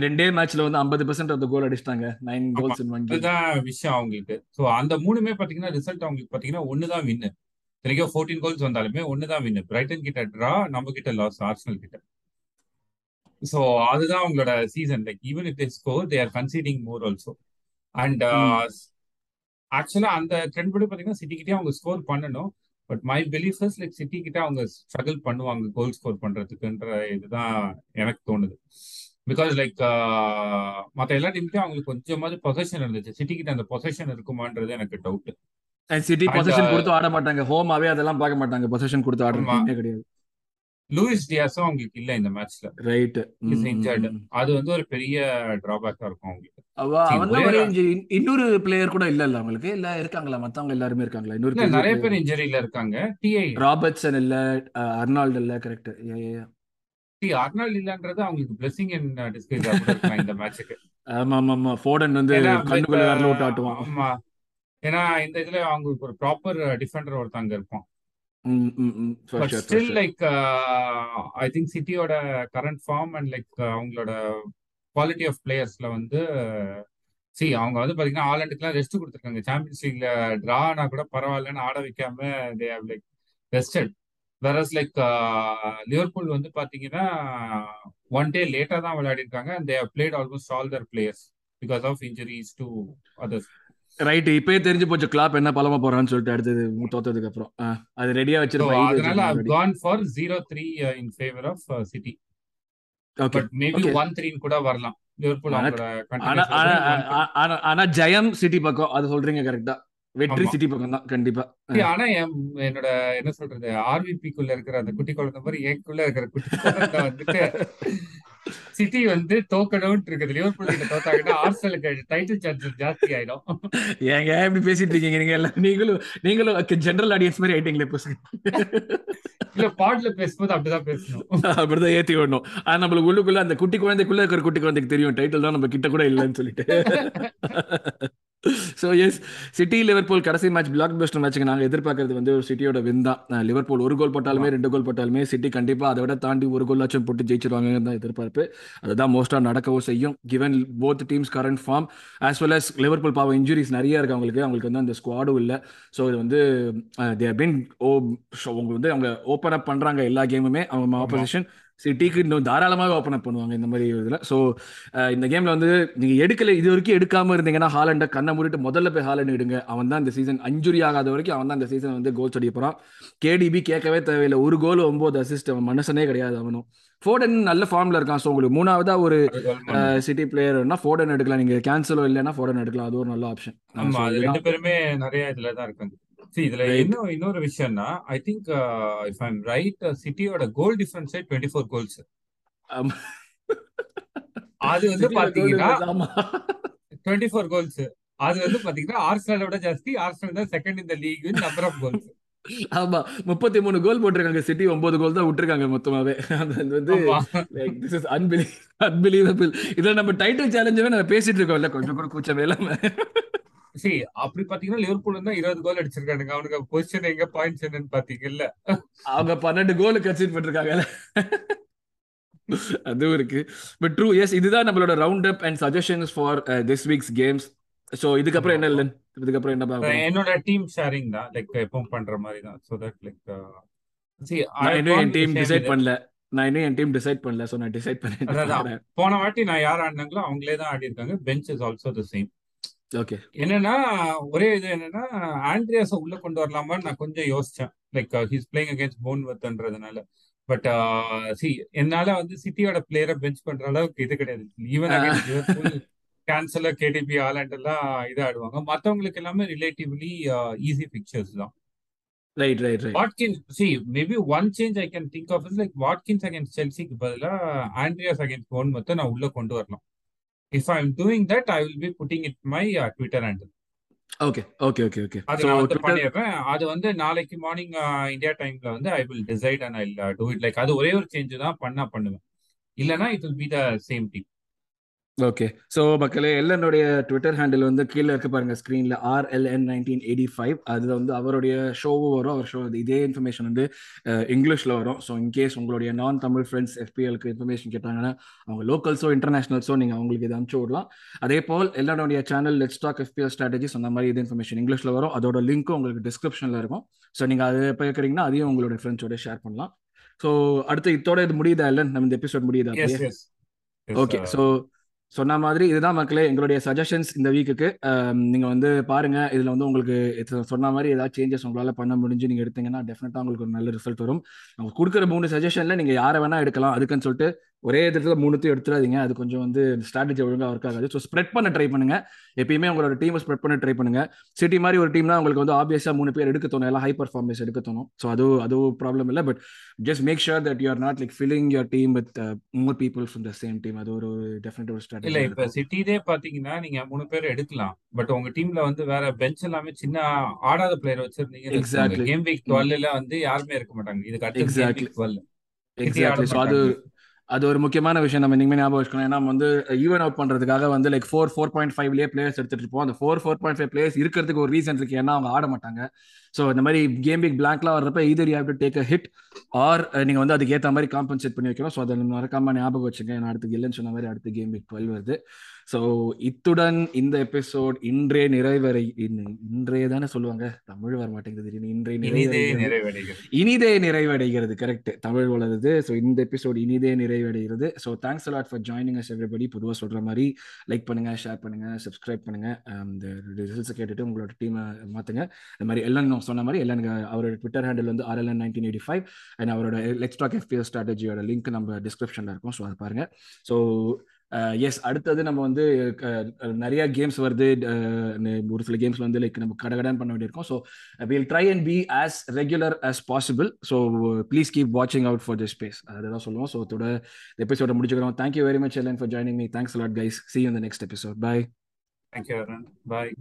Speaker 1: ரெண்டே மேட்ச்ல வந்து ஐம்பது பர்சன்ட் ஆஃப் கோல் அடிச்சிட்டாங்க. நைன் கோல்ஸ்
Speaker 2: அதுதான் விஷயம் அவங்களுக்கு. ஸோ அந்த மூணுமே பாத்தீங்கன்னா ரிசல்ட் அவங்களுக்கு பாத்தீங்கன்னா ஒன்னு தான் வின்னு இத்தனைக்கும் ஃபோர்டீன் கோல்ஸ் வந்தாலுமே ஒன்னு தான் வின்னு பிரைட்டன் கிட்ட ட்ரா நம்ம கிட்ட லாஸ் ஆர்சனல் கிட்ட. ஸோ அதுதான் அவங்களோட season like even if they score they are conceding more also and ஆக்சுவலா அந்த ட்ரெண்ட் படி பாத்தீங்கன்னா சிட்டி கிட்டே அவங்க ஸ்கோர் பண்ணணும். But my belief is like City கிட்ட அவங்க ஸ்ட்ரகிள் பண்ணுவாங்க கோல் ஸ்கோர் பண்றதுக்குன்ற இதுதான் எனக்கு தோணுது. பிகாஸ் லைக் மற்ற எல்லா டீமுக்கும் அவங்களுக்கு கொஞ்சமாவது பொசஷன் இருந்துச்சு. சிட்டி கிட்ட அந்த பொசஷன் இருக்குமான்றது எனக்கு டவுட்
Speaker 1: சிட்டி பொசிஷன் கொடுத்து ஆட மாட்டாங்க. ஹோமாவே அதெல்லாம் பார்க்க மாட்டாங்க. பொசிஷன் கொடுத்து ஆடுற
Speaker 2: ஆமா.
Speaker 1: டீமே கிடையாது.
Speaker 2: லூயிஸ் டியாஸும் அவங்களுக்கு இல்ல இந்த மேட்ச்ல
Speaker 1: ரைட்
Speaker 2: இன்ஜர்டு அது வந்து ஒரு பெரிய டிராபேக்கா இருக்கும் அவங்களுக்கு.
Speaker 1: இன்னொரு பிளேயர் கூட இல்ல இல்ல அவங்களுக்கு. இல்ல இருக்காங்களா? மத்தவங்க எல்லாருமே இருக்காங்களா? இன்னொரு
Speaker 2: நிறைய. பேர் இன்ஜரியில இருக்காங்க. டிஐ
Speaker 1: ராபர்ட்சன் இல்ல அர்னால்டு இல்ல கரெக்ட்
Speaker 2: டி அர்னால்ட் இல்லன்றது அவங்களுக்கு பிளெஸிங் இன் டிஸ்கைஸ் இந்த மேட்சுக்கு
Speaker 1: ஆமா ஆமா ஆமா ஃபோர்டன் வந்து கண்ணுக்குள்ள விரல விட்டு ஆட்டுவான்.
Speaker 2: ஆமா. ஏன்னா இந்த இதுல அவங்களுக்கு ஒரு ப்ராப்பர் டிஃபெண்டர் ஒருத்தங்க இருப்பான். ஸ்டில். லைக் ஐ திங்க் சிட்டியோட கரண்ட் ஃபார்ம் அண்ட் லைக் அவங்களோட குவாலிட்டி ஆஃப் பிளேயர்ஸ்ல வந்து சி அவங்க வந்து பாத்தீங்கன்னா ஆலண்டுக்குலாம் ரெஸ்ட் கொடுத்துருக்காங்க. சாம்பியன்ஸ் லீக்ல டிரா ஆனா கூட பரவாயில்லன்னு ஆட வைக்காம they have like rested whereas like Liverpool வந்து பாத்தீங்கன்னா ஒன் டே லேட்டா தான் விளையாடி இருக்காங்க and they have played almost all their players because of injuries to others
Speaker 1: right இப்பயே தெரிஞ்சு போச்சு. கிளாப் என்ன பழமா போறான்னு சொல்லிட்டு அடுத்தது தோத்ததுக்கு அப்புறம். அது ரெடியா எழுதி
Speaker 2: அதனால. Khan for zero three in favour of City but maybe one த்ரீன்னு கூட வரலாம். லிவர்பூல்
Speaker 1: ஆனா ஜெயம் சிட்டி பக்கம் அது சொல்றீங்க கரெக்டா வெற்றி சிட்டி பக்கம் தான் கண்டிப்பா.
Speaker 2: ஆனா என் என்னோட என்ன சொல்றது ஆர்விபிக்குள்ள இருக்கிற அந்த குட்டி குழந்தை மாதிரி எனக்குள்ள இருக்கிற குட்டி குழந்தை வந்துட்டு சிட்டி வந்து தோக்கணும்னு இருக்குது. லிவர்பூல் கிட்ட தோத்தாங்கன்னா ஆர்சனலுக்கு டைட்டில் சான்சஸ் ஜாஸ்தி ஆயிடும்.
Speaker 1: ஏங்க இப்படி பேசிட்டு இருக்கீங்க நீங்க எல்லாம் நீங்களும் நீங்களும் ஜெனரல் ஆடியன்ஸ் மாதிரி ஆயிட்டீங்களே இப்போ
Speaker 2: இல்ல பாட்ல பேசும்போது அப்படிதான் பேசணும்.
Speaker 1: அப்படிதான் ஏத்தி விடணும். ஆனா நம்மளுக்கு உள்ளுக்குள்ள அந்த குட்டி குழந்தைக்குள்ள இருக்கிற குட்டி குழந்தைக்கு தெரியும். டைட்டில் தான் நம்ம கிட்ட கூட இல்லைன்னு சொல்லிட்டு. ஸோ எஸ் சிட்டி லிவர்பூல் கடைசி மேட்ச் பிளாக் பஸ்டர் மேட்ச்சுக்கு நாங்கள் எதிர்பார்க்கறது வந்து ஒரு சிட்டியோட வின் தான். லிவர்பூல் ஒரு கோல் போட்டாலுமே ரெண்டு கோல் போட்டாலுமே சிட்டி கண்டிப்பாக அதை விட தாண்டி ஒரு கோலாச்சும் போட்டு ஜெயிச்சிருவாங்கன்னு தான் எதிர்பார்ப்பு. அதுதான் மோஸ்ட்டாக நடக்கவும் செய்யும். Given both teams current form as well as Liverpool பாவம் இன்ஜுரிஸ் நிறைய இருக்கு அவங்களுக்கு. அவங்களுக்கு வந்து அந்த ஸ்குவாடும் இல்லை. ஸோ இது வந்து தே பின் ஓ உங்களுக்கு வந்து அவங்க ஓப்பன் அப் பண்ணுறாங்க எல்லா கேமுமே அவங்க ஆப்போசிஷன் சிட்டிக்கு இன்னும் தாராளமாக ஓப்பன் அப் பண்ணுவாங்க இந்த மாதிரி இதில். ஸோ இந்த கேமில் வந்து நீங்கள் எடுக்கல இது வரைக்கும் எடுக்காமல் இருந்தீங்கன்னா ஹாலண்டை கண்ணை மூடிட்டு முதல்ல போய் ஹாலண்ட் எடுங்க அவன் தான் இந்த சீசன் அஞ்சுரி ஆகாத வரைக்கும் அவன் தான் இந்த சீசன் வந்து கோல்ஸ் அடிக்க போகிறான் கேடிபி கேட்கவே தேவையில்லை. ஒரு கோல் ஒன்பது அசிஸ்ட் அவன் மனுஷனே கிடையாது அவனும். ஃபோர்டன் நல்ல ஃபார்மில் இருக்கான். ஸோ உங்களுக்கு மூணாவதா ஒரு சிட்டி பிளேயர்னா ஃபோர்டன் எடுக்கலாம். நீங்கள் கேன்சலோ இல்லைன்னா ஃபோர்டன் எடுக்கலாம். அது ஒரு நல்ல ஆப்ஷன்
Speaker 2: ரெண்டு பேருமே நிறைய இதுல தான் See, இதுல இன்னும் இன்னொரு விஷயம்னா I think if I'm right சிட்டியோட goal டிஃபரன்ஸே டுவெண்ட்டி ஃபோர் கோல்ஸ் அது வந்து பாத்தீங்கன்னா டுவெண்ட்டி ஃபோர் கோல்ஸ் அது வந்து பாத்தீங்கன்னா ஆர்சனலோட ஜாஸ்தி. ஆர்சனல் தான் செகண்ட் இந்த லீக் நம்பர் ஆஃப் கோல்ஸ்
Speaker 1: ஆமா. முப்பத்தி மூணு கோல் போட்டிருக்காங்க. சிட்டி ஒன்பது கோல் தான் விட்டுருக்காங்க மொத்தமாவே. அது வந்து அன்பிலீவபிள் இதுல நம்ம டைட்டில் சேலஞ்சவே நம்ம பேசிட்டு இருக்கோம்ல. கொஞ்சம் கூட கூச்சமே இல்லாம.
Speaker 2: சி அப்படி பாத்தீங்கன்னா லிவர்பூல் தான் இருபது கோல் அடிச்சிருக்கானுங்க. அவனுக்கு பொசிஷன் எங்க பாயிண்ட்ஸ் என்னன்னு பாத்தீங்கல்ல?
Speaker 1: அவங்க பன்னெண்டு கோல் கன்சீட் பண்ணிருக்காங்கல்ல? அதுவும் இருக்கு. பட் ட்ரூ எஸ் இதுதான் நம்மளோட round up and suggestions for this week's games so இதுக்கப்புறம் என்ன இல்லைன்னு இதுக்கப்புறம் என்ன
Speaker 2: என்னோட டீம் ஷேரிங் தான். லைக் எப்பவும் பண்ற மாதிரி தான். So that like see have
Speaker 1: இன்னும் என் டீம் டிசைட் பண்ணல. நான் இன்னும் என் டீம் டிசைட் பண்ணல. ஸோ நான் டிசைட் சொல்றேன்
Speaker 2: போன வாட்டி நான் யார் ஆடினாங்களோ அவங்களே தான் ஆடி இருக்காங்க bench is also the same என்னன்னா ஒரே இது என்னன்னா ஆண்ட்ரியாஸ உள்ள கொண்டு வரலாமான்னு நான் கொஞ்சம் யோசிச்சேன். லைக் ஹீஸ் பிளேயிங் அகேன்ஸ்ட் போன் வர்த்ன்றதுனால பட் சி என்னால வந்து சிட்டியோட பிளேயரை பெஞ்ச் பண்ற அளவுக்கு இது கிடையாது. Even against Cancelo KDB Haaland எல்லாம் இது ஆடுவாங்க மற்றவங்களுக்கு எல்லாமே ரிலேட்டிவ்லி ஈஸி பிக்சர்ஸ் தான்.
Speaker 1: Right right right
Speaker 2: Watkins, see, maybe one change I can think of is like Watkins against Chelsea க்கு பதிலா Andreas against Bournemouth நான் உள்ள கொண்டு வரலாம். If I'm doing that, I will be putting it my uh, Twitter handle.
Speaker 1: Okay okay okay okay
Speaker 2: அது நான் வந்து பண்ணிடுறேன். அது வந்து நாளைக்கு மார்னிங் இந்தியா டைம்ல வந்து I will decide and I do it like அது ஒரே ஒரு சேஞ்ச் தான் பண்ணா பண்ணுவேன். இல்லனா it will be the same team.
Speaker 1: Okay so மக்களே எல்லனுடைய ட்விட்டர் ஹேண்டில் வந்து கீழே இருக்கு பாருங்க ஸ்க்ரீனில் ஆர்எல்என் நைன்டீன் எயிட்டி ஃபைவ் அதில் வந்து அவருடைய ஷோவும் வரும். அவர் ஷோ இதே இன்ஃபர்மேஷன் வந்து இங்கிலீஷில் வரும். ஸோ இன்கேஸ் உங்களுடைய நான் தமிழ் ஃப்ரெண்ட்ஸ் எஃபிஎலுக்கு இன்ஃபர்மேஷன் கேட்டாங்கன்னா அவங்க லோக்கல்ஸோ இன்டர்நேஷனல்ஸோ நீங்கள் அவங்களுக்கு இதை அனுப்பிச்சு விடலாம். அதே போல் எல்லாருடைய channel let's talk FPL strategies அந்த மாதிரி இது இன்ஃபர்மேஷன் இங்கிலீஷில் வரும். அதோட லிங்க்கும் உங்களுக்கு டிஸ்கிரிப்ஷனில் இருக்கும். ஸோ நீங்கள் அதை கேட்குறீங்கன்னா அதையும் உங்களோட ஃப்ரெண்ட்ஸோட ஷேர் பண்ணலாம். ஸோ அடுத்து இதோட இது முடியுதா இல்லை நம்ம இந்த எபிசோட் முடியுதா ஓகே ஸோ சொன்ன மாதிரி இதுதான் மக்களே எங்களுடைய சஜஷன்ஸ் இந்த வீக்குக்கு நீங்கள் வந்து பாருங்க இதில் வந்து உங்களுக்கு சொன்ன மாதிரி ஏதாவது சேஞ்சஸ் உங்களால் பண்ண முடிஞ்சு நீங்கள் எடுத்தீங்கன்னா டெஃபினட்டாக உங்களுக்கு ஒரு நல்ல ரிசல்ட் வரும். அவங்க கொடுக்குற மூணு சஜஷனில் நீங்கள் யாரை வேணால் எடுக்கலாம் அதுக்குன்னு சொல்லிட்டு ஒரே இடத்துல மூணுத்தையும் எடுத்துடாதீங்க. அது கொஞ்சம் வந்து ஸ்ட்ராட்டஜி ஒழுங்காக ஒர்க் ஆகாது. ஸோ ஸ்ப்ரெட் பண்ண ட்ரை பண்ணுங்க. எப்பயுமே உங்களோட டீமை ஸ்ப்ரெட் பண்ண ட்ரை பண்ணுங்க. சிட்டி மாதிரி ஒரு டீம்னா உங்களுக்கு வந்து ஆப்வியஸாக மூணு பேர் எடுக்க தோணும். எல்லாம் ஹை பர்ஃபார்மன்ஸ் எடுக்க தோணும். ஸோ அது அதுவும் ப்ராப்ளம் இல்லை. But just make sure that you are not like filling your team with more people from the same team அது ஒரு டெஃபினட் ஒரு
Speaker 2: இல்ல
Speaker 1: ஸ்ட்ராட்டஜி
Speaker 2: இப்ப சிட்டிலே பாத்தீங்கன்னா நீங்க மூணு பேர் எடுக்கலாம். பட் உங்க டீம்ல வந்து வேற பெஞ்ச் எல்லாமே சின்ன ஆடாத பிளேயர் வச்சுக்கோங்க.
Speaker 1: எக்ஸாக்ட்லி
Speaker 2: கேம் வீக் டுவெல்ல வந்து யாருமே இருக்க மாட்டாங்க. இதுக்கு அடுத்து
Speaker 1: எக்ஸாக்ட்லி
Speaker 2: டுவெல்
Speaker 1: எக்ஸாக்ட்லி ஸோ அது அது ஒரு முக்கியமான விஷயம். நம்ம இனிமேல் ஞாபகம் வச்சுக்கணும். ஏன்னா வந்து ஈவன் அவுட் பண்றதுக்காக வந்து லைக் ஃபோர் ஃபோர் பாயிண்ட் ஃபைவ்லேயே பிளேயர்ஸ் எடுத்துட்டு இருப்போம். அந்த four four point five players இருக்கிறதுக்கு ஒரு ரீசன் இருக்கு. ஏன்னா அவங்க ஆட மாட்டாங்க. ஸோ இந்த மாதிரி கேம் பிக் பிளாங்க்லாம் வர்றப்ப either you to take a hit or நீங்கள் வந்து அதுக்கு ஏற்ற மாதிரி காம்பன்சேட் பண்ணி வைக்கணும். ஸோ அதை மறக்காம ஞாபகம் வச்சுங்க நான் அடுத்து இல்லைன்னு சொன்ன மாதிரி அடுத்து கேம் பிக் டுவெல் வருது. ஸோ இத்துடன் இந்த எபிசோட் இன்றே நிறைவரை இன்- இன்றைய தானே சொல்லுவாங்க. தமிழ் வர மாட்டேங்குது இன்றே நிறைவடைகிறது. இனிதே நிறைவடைகிறது கரெக்ட் தமிழ் வளருது. ஸோ இந்த எபிசோட் இனிதே நிறைவடைகிறது. So thanks a lot for joining us everybody பொதுவாக சொல்ற மாதிரி லைக் பண்ணுங்க ஷேர் பண்ணுங்க சப்ஸ்கிரைப் பண்ணுங்க. Um, இந்த ரிசல்ட்ஸை கேட்டுட்டு உங்களோட டீமை மாத்துங்க. இந்த மாதிரி எல்லாம் சொன்ன மாதிரி எல்லாம் அவரோட ட்விட்டர் ஹேண்டில் வந்து RLN nineteen eighty five and அவரோட லெக்ஸ் டாக் எஃபிஎஸ் ஸ்ட்ராட்டஜியோட லிங்க் நம்ம டிஸ்கிரிப்ஷனில் இருக்கும். ஸோ அதை பாருங்க. ஸோ எஸ் அடுத்தது நம்ம வந்து நிறைய கேம்ஸ் வருது. ஒரு சில கேம்ஸ்ல வந்து லைக் நம்ம கடகடன் பண்ண வேண்டியிருக்கும். So will try and be as regular as possible so please keep வாட்சிங் அவுட் ஃபார் திஸ் ஸ்பேஸ் அதுதான் சொல்லுவோம். ஸோ இதோட எபிசோட முடிச்சுக்கிறோம். Thank you very much Ellen for joining me thanks lot guys see இந்த next episode bye
Speaker 2: thank you bye